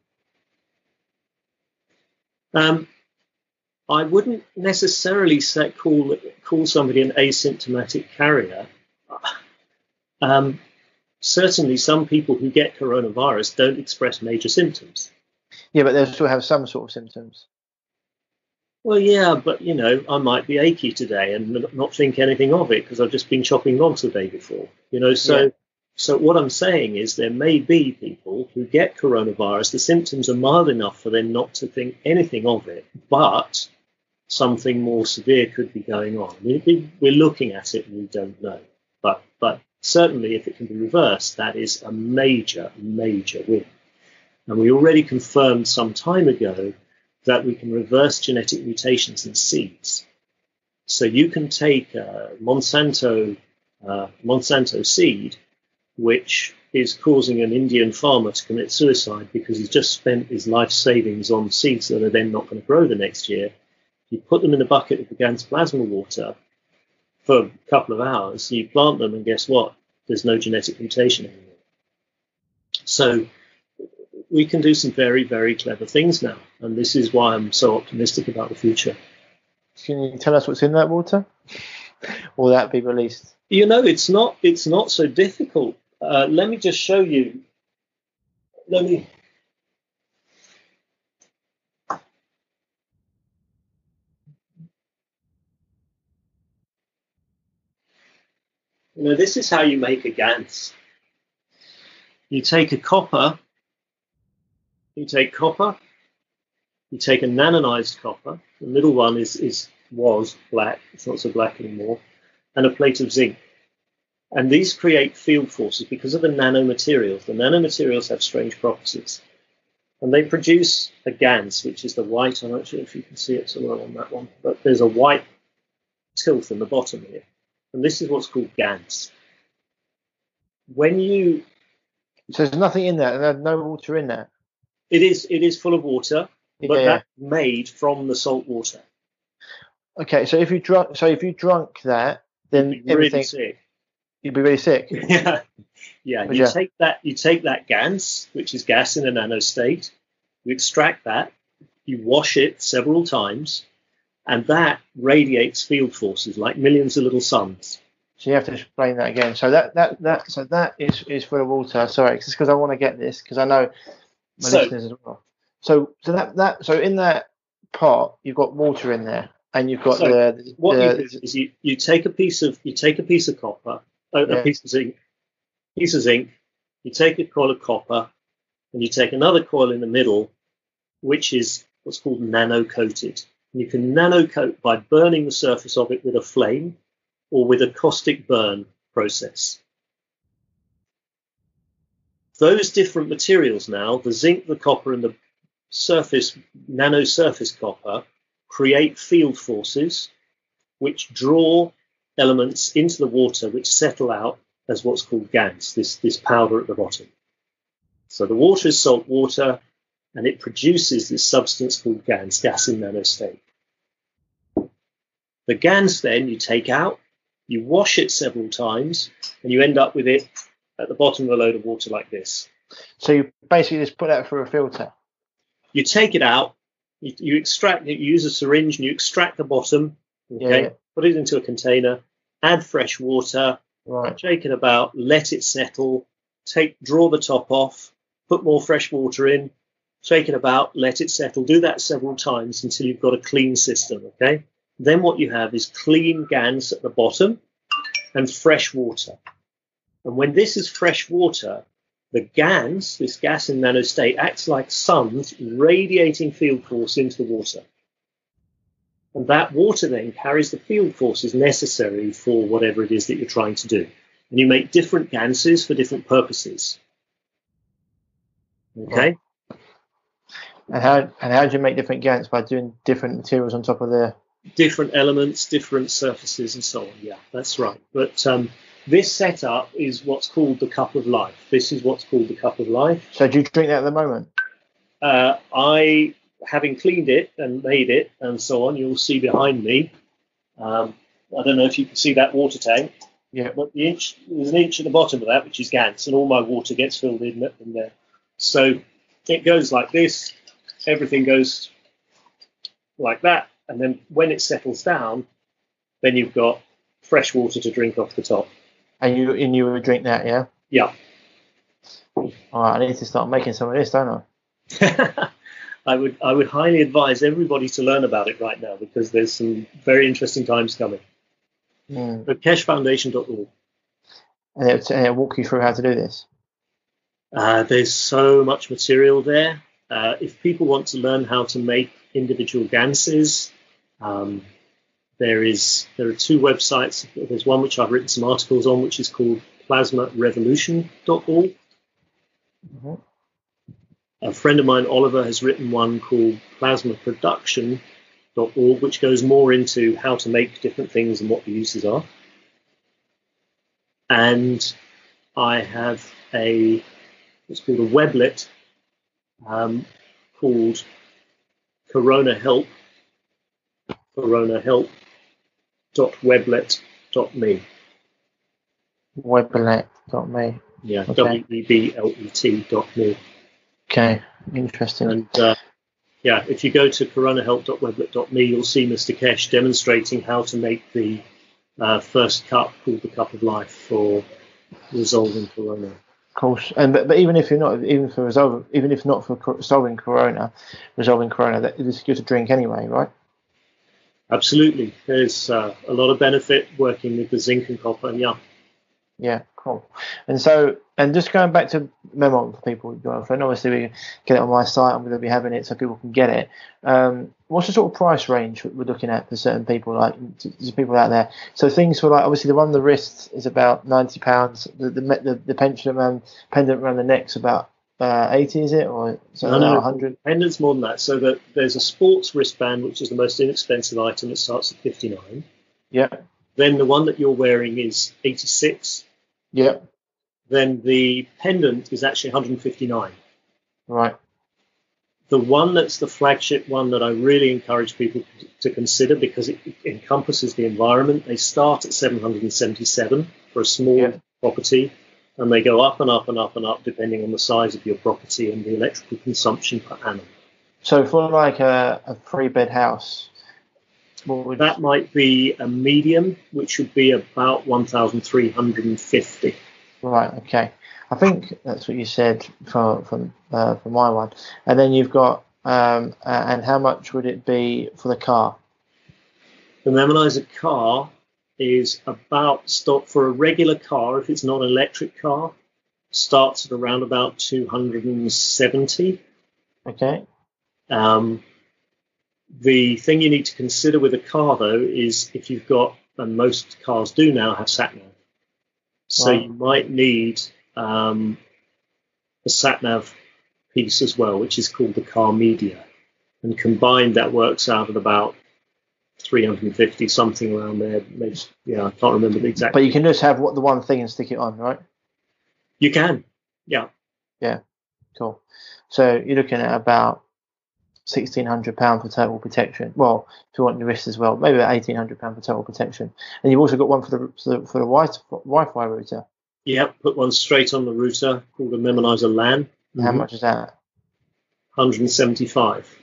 Um, I wouldn't necessarily say, call call somebody an asymptomatic carrier. Um, certainly some people who get coronavirus don't express major symptoms. Yeah, but they still have some sort of symptoms. Well, yeah, but you know, I might be achy today and not think anything of it because I've just been chopping logs the day before. You know, so yeah. so what I'm saying is there may be people who get coronavirus. The symptoms are mild enough for them not to think anything of it, but something more severe could be going on. We're looking at it and we don't know. But but certainly if it can be reversed, that is a major, major win. And we already confirmed some time ago that we can reverse genetic mutations in seeds. So you can take a Monsanto uh, Monsanto seed, which is causing an Indian farmer to commit suicide because he's just spent his life savings on seeds that are then not going to grow the next year. You put them in a bucket of the GANS plasma water, for a couple of hours, you plant them, and guess what? There's no genetic mutation anymore. So we can do some very, very clever things now, and this is why I'm so optimistic about the future. Can you tell us what's in that water? Will that be released? You know, it's not. It's not so difficult. Uh, let me just show you. Let me You know, this is how you make a GANS. You take a copper, you take copper, you take a nanonized copper, the middle one is, is was black, it's not so black anymore, and a plate of zinc. And these create field forces because of the nanomaterials. The nanomaterials have strange properties. And they produce a GANS, which is the white. I'm not sure if you can see it so well on that one, but there's a white tilt in the bottom here and this is what's called GANS. When you so there's nothing in there, there's no water in there. It is it is full of water, but yeah, that's made from the salt water. Okay, so if you drunk so if you drunk that, then you'd everything really sick. You'd be really sick. yeah, yeah. you yeah. take that you take that GANS, which is gas in a nano state. You extract that. You wash it several times and that radiates field forces like millions of little suns. So you have to explain that again. So that that that so that is is of water. Sorry, just because I want to get this because I know my so, listeners as well. So so that that so in that pot you've got water in there and you've got so the, what the, you do is you, you take a piece of you take a piece of copper oh, a, yeah. a piece of zinc piece of zinc you take a coil of copper and you take another coil in the middle which is what's called nano coated you can nanocoat by burning the surface of it with a flame or with a caustic burn process. Those different materials now, the zinc, the copper, and the surface, nano surface copper, create field forces which draw elements into the water which settle out as what's called GANS, this, this powder at the bottom. So the water is salt water and it produces this substance called GANS, gas in nanostate. The GANS then you take out, you wash it several times, and you end up with it at the bottom of a load of water like this. So you basically just put that through a filter. You take it out, you, you extract it, you use a syringe, and you extract the bottom. Okay, yeah. put it into a container, add fresh water, right. shake it about, let it settle, take draw the top off, put more fresh water in, shake it about, let it settle. Do that several times until you've got a clean system. Okay. Then what you have is clean GANS at the bottom and fresh water. And when this is fresh water, the GANs, this gas in nanostate, acts like suns radiating field force into the water. And that water then carries the field forces necessary for whatever it is that you're trying to do. And you make different ganses for different purposes. Hmm. Okay? And how and how do you make different gants by doing different materials on top of the different elements, different surfaces, and so on. Yeah, that's right. But um, this setup is what's called the cup of life. This is what's called the cup of life. So do you drink that at the moment? Uh, I, having cleaned it and made it and so on, you'll see behind me. Um, I don't know if you can see that water tank. Yeah. But the inch there's an inch at the bottom of that, which is Gans, and all my water gets filled in, in there. So it goes like this. Everything goes like that, and then when it settles down, then you've got fresh water to drink off the top. And you and you would drink that, yeah? Yeah. All right, I need to start making some of this, don't I? I would I would highly advise everybody to learn about it right now because there's some very interesting times coming. Mm. But keshefoundation.org. And it'll, and it'll walk you through how to do this. Uh, there's so much material there. Uh, if people want to learn how to make individual ganses, um, there is there are two websites. There's one which I've written some articles on, which is called plasmarevolution.org. Mhm. A friend of mine, Oliver, has written one called plasmaproduction.org, which goes more into how to make different things and what the uses are. And I have a what's called a weblet um, called Corona Help. Corona Help www.weblet.me. Weblet.me. Yeah, Okay. W E B L E T dot me. Okay, interesting. And uh, yeah, if you go to coronahelp.weblet.me, you'll see Mr. Keshe demonstrating how to make the uh, first cup called the Cup of Life for resolving corona. Of course, and but, but even if you're not, even for resolving, even if not for co- solving corona, resolving corona, that it is good to drink anyway, right? Absolutely, there's uh, a lot of benefit working with the zinc and copper. Yeah, Yeah, cool. And so, and just going back to Memon for people, Jonathan, obviously we get it on my site. I'm going to be having it so people can get it. Um, what's the sort of price range we're looking at for certain people, like people out there? So things for like, obviously the one on the wrist is about ninety pounds. The the the, the pendulum and pendant around the neck's about uh, eighty, is it, or No, no. hundred? pendants more than that. So that there's a sports wristband, which is the most inexpensive item. It starts at 59. Yeah, Then the one that you're wearing is 86. yeah, Then the pendant is actually 159. right. The one that's the flagship one that I really encourage people to consider because it encompasses the environment. They start at 777 for a small Yeah. property, and they go up and up and up and up depending on the size of your property and the electrical consumption per annum. So for like a, a three bed house, what would That might be a medium, which would be about 1,350. Right. Okay. I think that's what you said for for uh, for my one, and then you've got um, uh, and how much would it be for the car? The Memonizer car is about stop for a regular car, if it's not an electric car, starts at around about 270. Okay. Um, the thing you need to consider with a car, though, is if you've got, and most cars do now have sat nav. So Right. you might need um, a sat nav piece as well, which is called the car media. And combined, that works out at about 350, something around there. Maybe, yeah, I can't remember the exact. But you can just have what the one thing and stick it on, right? you can, yeah. Yeah. Cool. So you're looking at about sixteen hundred pound for total protection. Well, if you want your wrist as well, maybe about eighteen hundred pound for total protection. And you've also got one for the for the, for the Wi- Wi-Fi router. Yep, put one straight on the router called a Memonizer LAN. How mm-hmm. much is that? 175.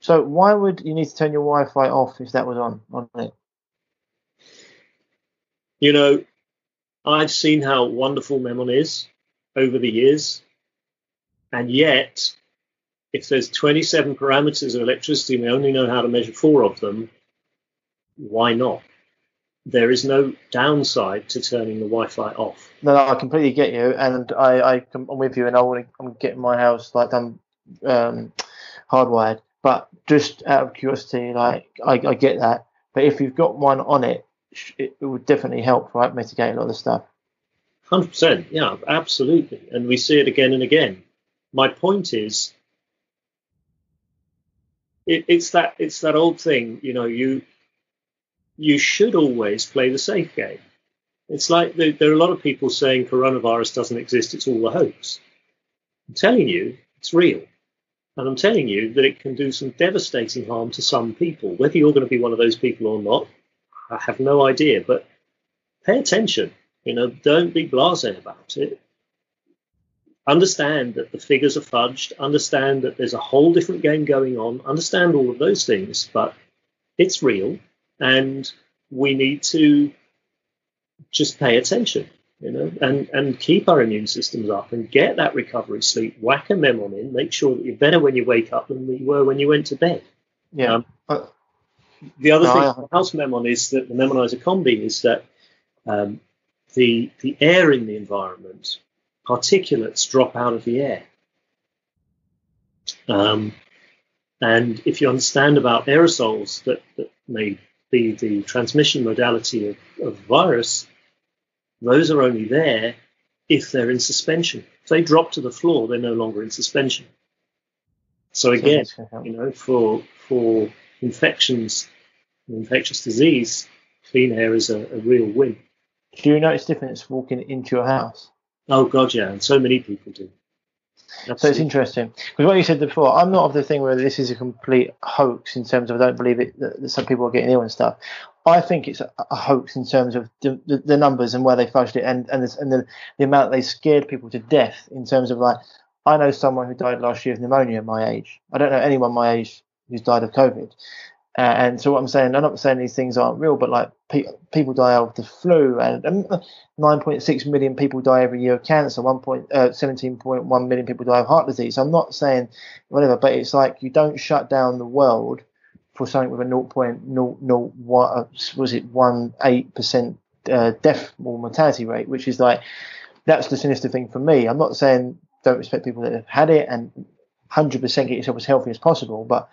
So why would you need to turn your Wi-Fi off if that was on on it? You know, I've seen how wonderful Memon is over the years, and yet, if there's 27 parameters of electricity and we only know how to measure four of them, why not? there is no downside to turning the Wi-Fi off. No, no I completely get you, and I, I am with you, and I want to, I'm getting my house like done um, hardwired. But just out of curiosity, like I, I get that, but if you've got one on it, it, it would definitely help, right? Mitigate a lot of the stuff. Hundred percent, yeah, absolutely, and we see it again and again. My point is, it, it's that it's that old thing, you know, you you should always play the safe game. It's like there, there are a lot of people saying coronavirus doesn't exist; it's all a hoax. I'm telling you, it's real. And I'm telling you that it can do some devastating harm to some people. Whether you're going to be one of those people or not, I have no idea. But pay attention. You know, don't be blasé about it. Understand that the figures are fudged. Understand that there's a whole different game going on. Understand all of those things, but it's real, and we need to just pay attention, you know, and and keep our immune systems up and get that recovery sleep. Whack a memon in. Make sure that you're better when you wake up than you were when you went to bed. Yeah. Um, the other no, thing about house memon is that the memonizer combi is that um, the the air in the environment, particulates drop out of the air. Um, and if you understand about aerosols that, that may be the transmission modality of, of virus, those are only there if they're in suspension. If they drop to the floor, they're no longer in suspension. So again, uh, you know, for for infections, infectious disease, clean air is a, a real win. Do you notice difference walking into your house? Oh God, yeah, and so many people do. Absolutely. So it's interesting because what you said before. I'm not of the thing where this is a complete hoax in terms of I don't believe it that, some people are getting ill and stuff. I think it's a, a hoax in terms of the, the, the, numbers and where they fudged it and and, the, and the, the amount they scared people to death in terms of like I know someone who died last year of pneumonia my age. I don't know anyone my age who's died of COVID. Uh, and so what I'm saying, I'm not saying these things aren't real, but like pe- people die of the flu, and, 9.6 million people die every year of cancer. 1.17.1 uh, million people die of heart disease. So I'm not saying whatever, but it's like you don't shut down the world for something with a 0.001 uh, was it one eight percent uh, death or mortality rate, which is like that's the sinister thing for me. I'm not saying don't respect people that have had it and 100% get yourself as healthy as possible, but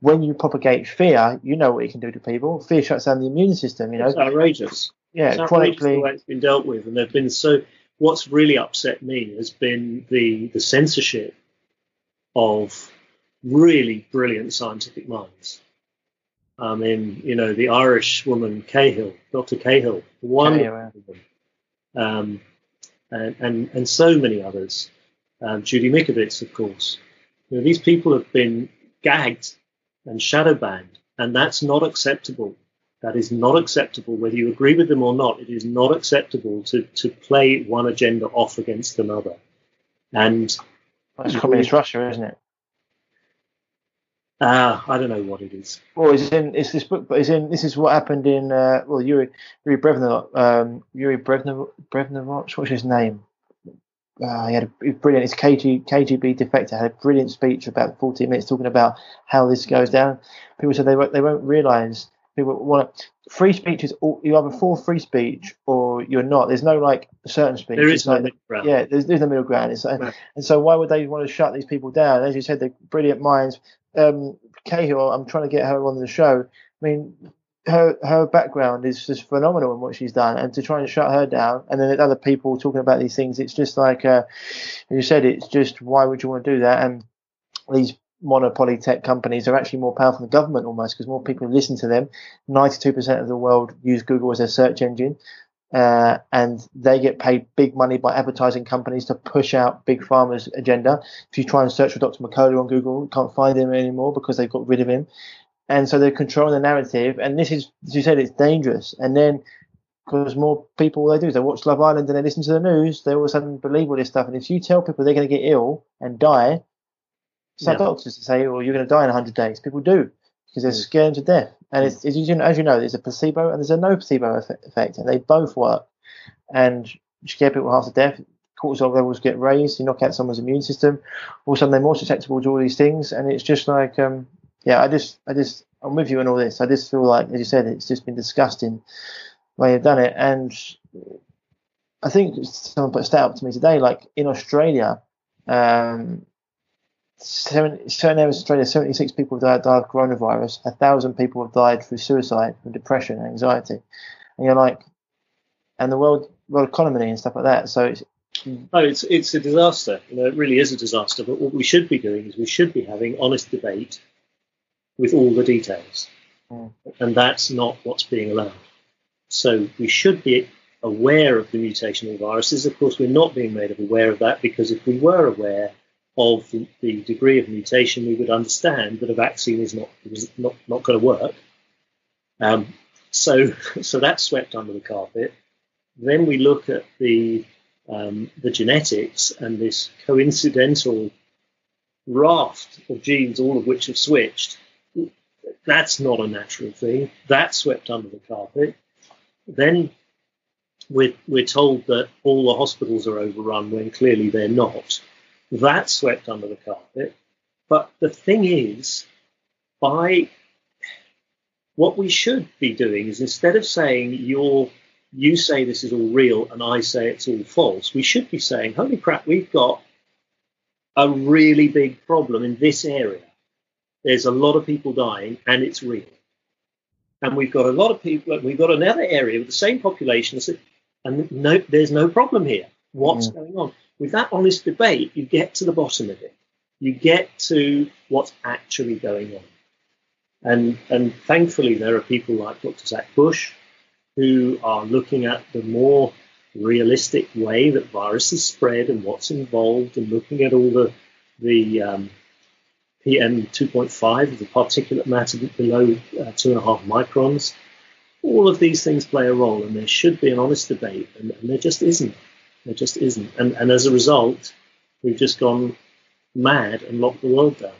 when you propagate fear, you know what you can do to people. Fear shuts down the immune system. You know, it's outrageous. Yeah, it's chronically, the way it's been dealt with, and there've been so. What's really upset me has been the the censorship of really brilliant scientific minds. I mean, you know, the Irish woman Cahill, Dr. Cahill, woman, um, and, and and so many others. Um, Judy Mikovits, of course. You know, these people have been gagged and shadow banned, and that's not acceptable. That is not acceptable, whether you agree with them or not. It is not acceptable to, to play one agenda off against another. And that's communist Russia, isn't it? Uh, I don't know what it is. Well, it's in it's this book, but it's in this is what happened in uh, well Yuri Yuri Brevnov um, Yuri Brevnov Brevnovich, what's his name? uh, he had a brilliant. His KG, KGB defector had a brilliant speech about 14 minutes talking about how this goes down. People said they won't, they won't realise. People want to, free speech is all, you either for free speech or you're not. There's no like certain speech. There is no like, middle ground. Yeah, there's, there's no middle ground. It's, right. And so why would they want to shut these people down? As you said, they're brilliant minds. Um, Cahill, I'm trying to get her on the show. I mean, her her background is just phenomenal in what she's done, and to try and shut her down, and then other people talking about these things, it's just like uh, you said, it's just why would you want to do that? And these monopoly tech companies are actually more powerful than government almost because more people listen to them. Ninety-two percent of the world use Google as their search engine. Uh, and they get paid big money by advertising companies to push out big pharma's agenda. If you try and search for Dr. McCullough on Google, you can't find him anymore because they've got rid of him and so they're controlling the narrative. And this is, as you said, it's dangerous. And then because more people they do is they watch Love Island and they listen to the news, they all of a sudden believe all this stuff. And if you tell people they're going to get ill and die, some yeah. doctors say, "Well, you're going to die in 100 days." People do because they're mm. scared to death. And mm. it's, as you know, as you know, there's a placebo and there's a no placebo effect, and they both work. And you scare people half to death. Cortisol levels get raised. You knock out someone's immune system. All of a sudden, they're more susceptible to all these things, and it's just like um, yeah, I just, I just, I'm with you on all this. I just feel like, as you said, it's just been disgusting way you've done it. And I think someone put a stat up to me today, like in Australia, um, seven, certain areas of Australia, 76 people have died, died of coronavirus, a thousand people have died through suicide, from depression, and anxiety. And you're like, and the world world economy and stuff like that. So it's Oh, it's it's a disaster. You know, it really is a disaster. But what we should be doing is we should be having honest debate with all the details, Mm. and that's not what's being allowed. So we should be aware of the mutational viruses. Of course, we're not being made aware of that because if we were aware of the, the degree of mutation, we would understand that a vaccine is not is not, not going to work. Um, so so that's swept under the carpet. Then we look at the um, the genetics and this coincidental raft of genes, all of which have switched. That's not a natural thing. That's swept under the carpet. Then we're, we're told that all the hospitals are overrun when clearly they're not. That's swept under the carpet. But the thing is, by what we should be doing is instead of saying you're you say this is all real and I say it's all false, we should be saying, holy crap, we've got a really big problem in this area. There's a lot of people dying and it's real. And we've got a lot of people, we've got another area with the same population and no, there's no problem here. What's Mm. going on? With that honest debate, you get to the bottom of it. You get to what's actually going on. And, and thankfully, there are people like Dr. Zach Bush who are looking at the more realistic way that viruses spread and what's involved, and looking at all the the um, PM 2.5, the particulate matter below uh, two and a half microns. All of these things play a role, and there should be an honest debate, and, and there just isn't. There just isn't, and and as a result, we've just gone mad and locked the world down.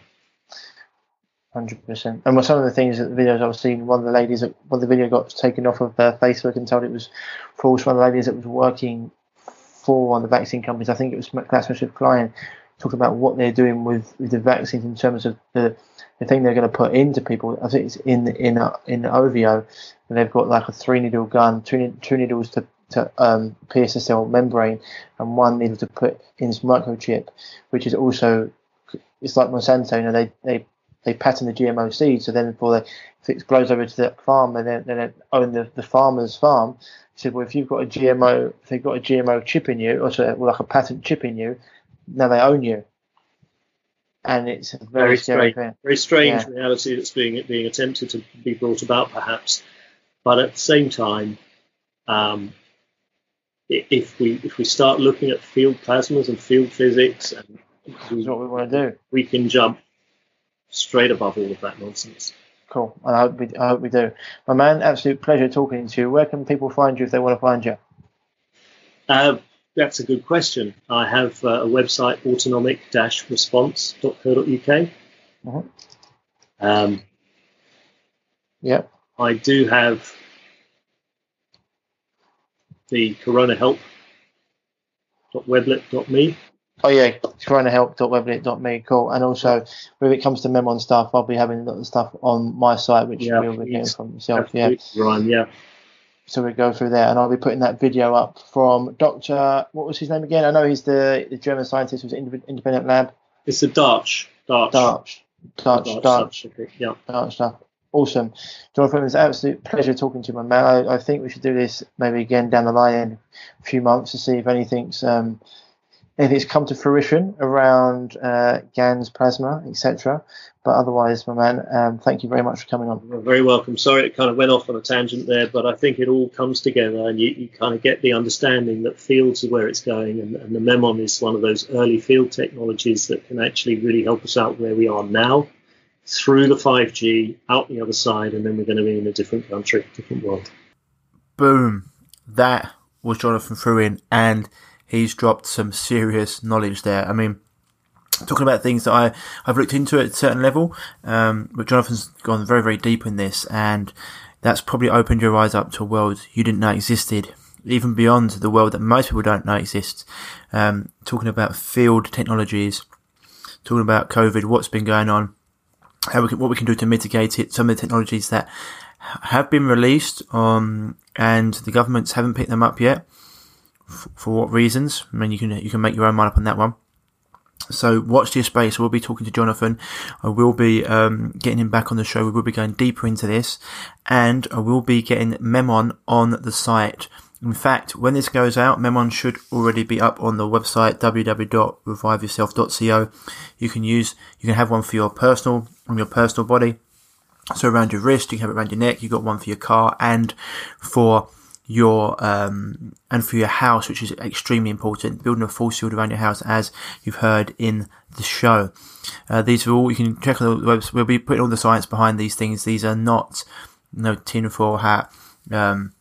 Hundred percent. And some of the things that the videos I've seen, one of the ladies, that when the video got taken off of uh, Facebook and told it was false, one of the ladies that was working for one of the vaccine companies, I think it was GlaxoSmithKline, talked about what they're doing with, with the vaccines in terms of the the thing they're going to put into people. I think it's in in uh, in OVO, and they've got like a three needle gun, two, two needles to to um, pierce the cell membrane, and one needle to put in this microchip, which is also it's like Monsanto. You know, they they they patent the GMO seed, so then before they, if it blows over to the farm and then, then they own the, the farmer's farm, he said, well, if you've got a GMO, if they've got a GMO chip in you, or so, well, like a patent chip in you, now they own you. And it's a very, Very strange. thing. very strange Yeah. reality that's being being attempted to be brought about, perhaps. But at the same time, um, if we if we start looking at field plasmas and field physics, and we, what we want to do. we can jump straight above all of that nonsense. Cool. And I hope we, I hope we do. My man, absolute pleasure talking to you. Where can people find you if they want to find you? Uh, that's a good question. I have uh, a website, autonomic-response.co.uk. Mhm. Um, Yep. I do have the Corona Help.weblet.me. Oh yeah, help.weblet.me. Cool. And also, when it comes to Memon stuff, I'll be having a lot of stuff on my site, which Yeah, you'll be getting from yourself. Yeah. Ryan, yeah. So we go through there, and I'll be putting that video up from Doctor. What was his name again? I know he's the, the German scientist who's in independent lab. It's a Dartsch. Dartsch. Dartsch, Dartsch, Dartsch Dartsch, subject, Yeah. Dartsch stuff. Awesome, Jonathan. It's an absolute pleasure talking to you, my man. I, I think we should do this maybe again down the line in a few months to see if anything's um, anything's come to fruition around uh, GANs, plasma, etc. But otherwise, my man, um, thank you very much for coming on. You're very welcome. Sorry it kind of went off on a tangent there, but I think it all comes together and you, you kind of get the understanding that fields are where it's going and, and the Memon is one of those early field technologies that can actually really help us out where we are now through the 5G, out the other side, and then we're going to be in a different country, different world. Boom. That was Jonathan Frewing, and he's dropped some serious knowledge there. I mean, talking about things that I, I've looked into at a certain level, um, but Jonathan's gone very, very deep in this, and that's probably opened your eyes up to a world you didn't know existed, even beyond the world that most people don't know exists. Um, talking about field technologies, talking about COVID, what's been going on, how we can, what we can do to mitigate it. Some of the technologies that have been released, um, and the governments haven't picked them up yet. For what reasons? I mean, you can you can make your own mind up on that one. So watch this space. We'll be talking to Jonathan. I will be um, getting him back on the show. We will be going deeper into this, and I will be getting Memon on the site. In fact, when this goes out, Memon should already be up on the website www.reviveyourself.co. You can use, you can have one for your personal, on your personal body. So around your wrist, you can have it around your neck. You've got one for your car and for your um, and for your house, which is extremely important. Building a full shield around your house, as you've heard in the show. Uh, these are all you can check on the website. We'll be putting all the science behind these things. These are not you no know, tinfoil hat, um,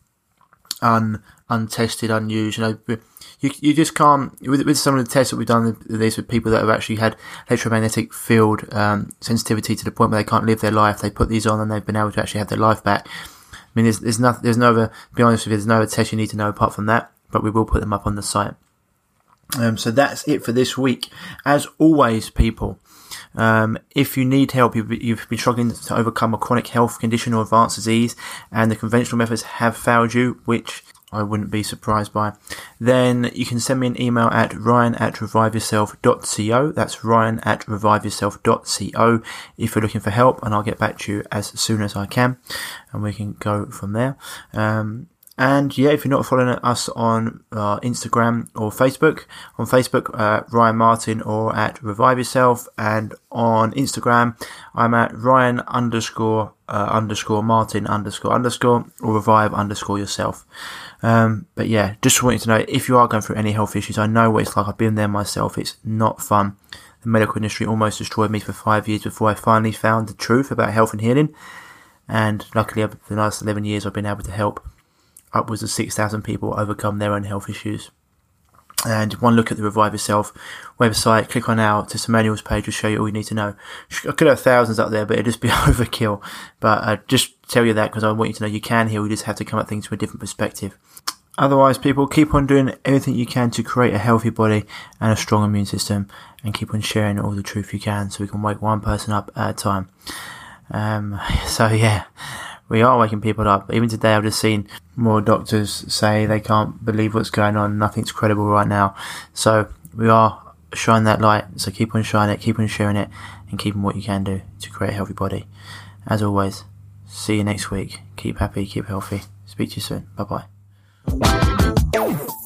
un untested, unused. You know, you you just can't with with some of the tests that we've done these with people that have actually had electromagnetic field um, sensitivity to the point where they can't live their life. They put these on and they've been able to actually have their life back I mean, there's, there's nothing, there's no other, be honest with you, there's no other test you need to know apart from that, but we will put them up on the site. Um, so that's it for this week. As always, people, um, if you need help, you've, been struggling to overcome a chronic health condition or advanced disease, and the conventional methods have failed you, which I wouldn't be surprised by, then you can send me an email at ryan at reviveyourself.co. That's ryan at reviveyourself.co if you're looking for help, and I'll get back to you as soon as I can, and we can go from there. Um, and yeah, if you're not following us on uh, Instagram or Facebook, on Facebook, uh, Ryan Martin or at Revive Yourself, and on Instagram, I'm at Ryan underscore uh, underscore Martin underscore underscore or Revive underscore Yourself. Um, but yeah, just want you to know if you are going through any health issues, I know what it's like. I've been there myself. It's not fun. The medical industry almost destroyed me for five years before I finally found the truth about health and healing. And luckily, for the last 11 years, I've been able to help upwards of 6,000 people overcome their own health issues. And one look at the Revive Yourself website, click on our testimonials page will show you all you need to know. I could have thousands up there, but it'd just be overkill. But uh, just tell you that because I want you to know you can heal. You just have to come at things from a different perspective. Otherwise, people keep on doing everything you can to create a healthy body and a strong immune system, and keep on sharing all the truth you can, so we can wake one person up at a time. Um, so yeah, we are waking people up. Even today, I've just seen more doctors say they can't believe what's going on. Nothing's credible right now. So we are shining that light. So keep on shining it, keep on sharing it, and keep on what you can do to create a healthy body. As always, see you next week. Keep happy, keep healthy. Speak to you soon. Bye bye.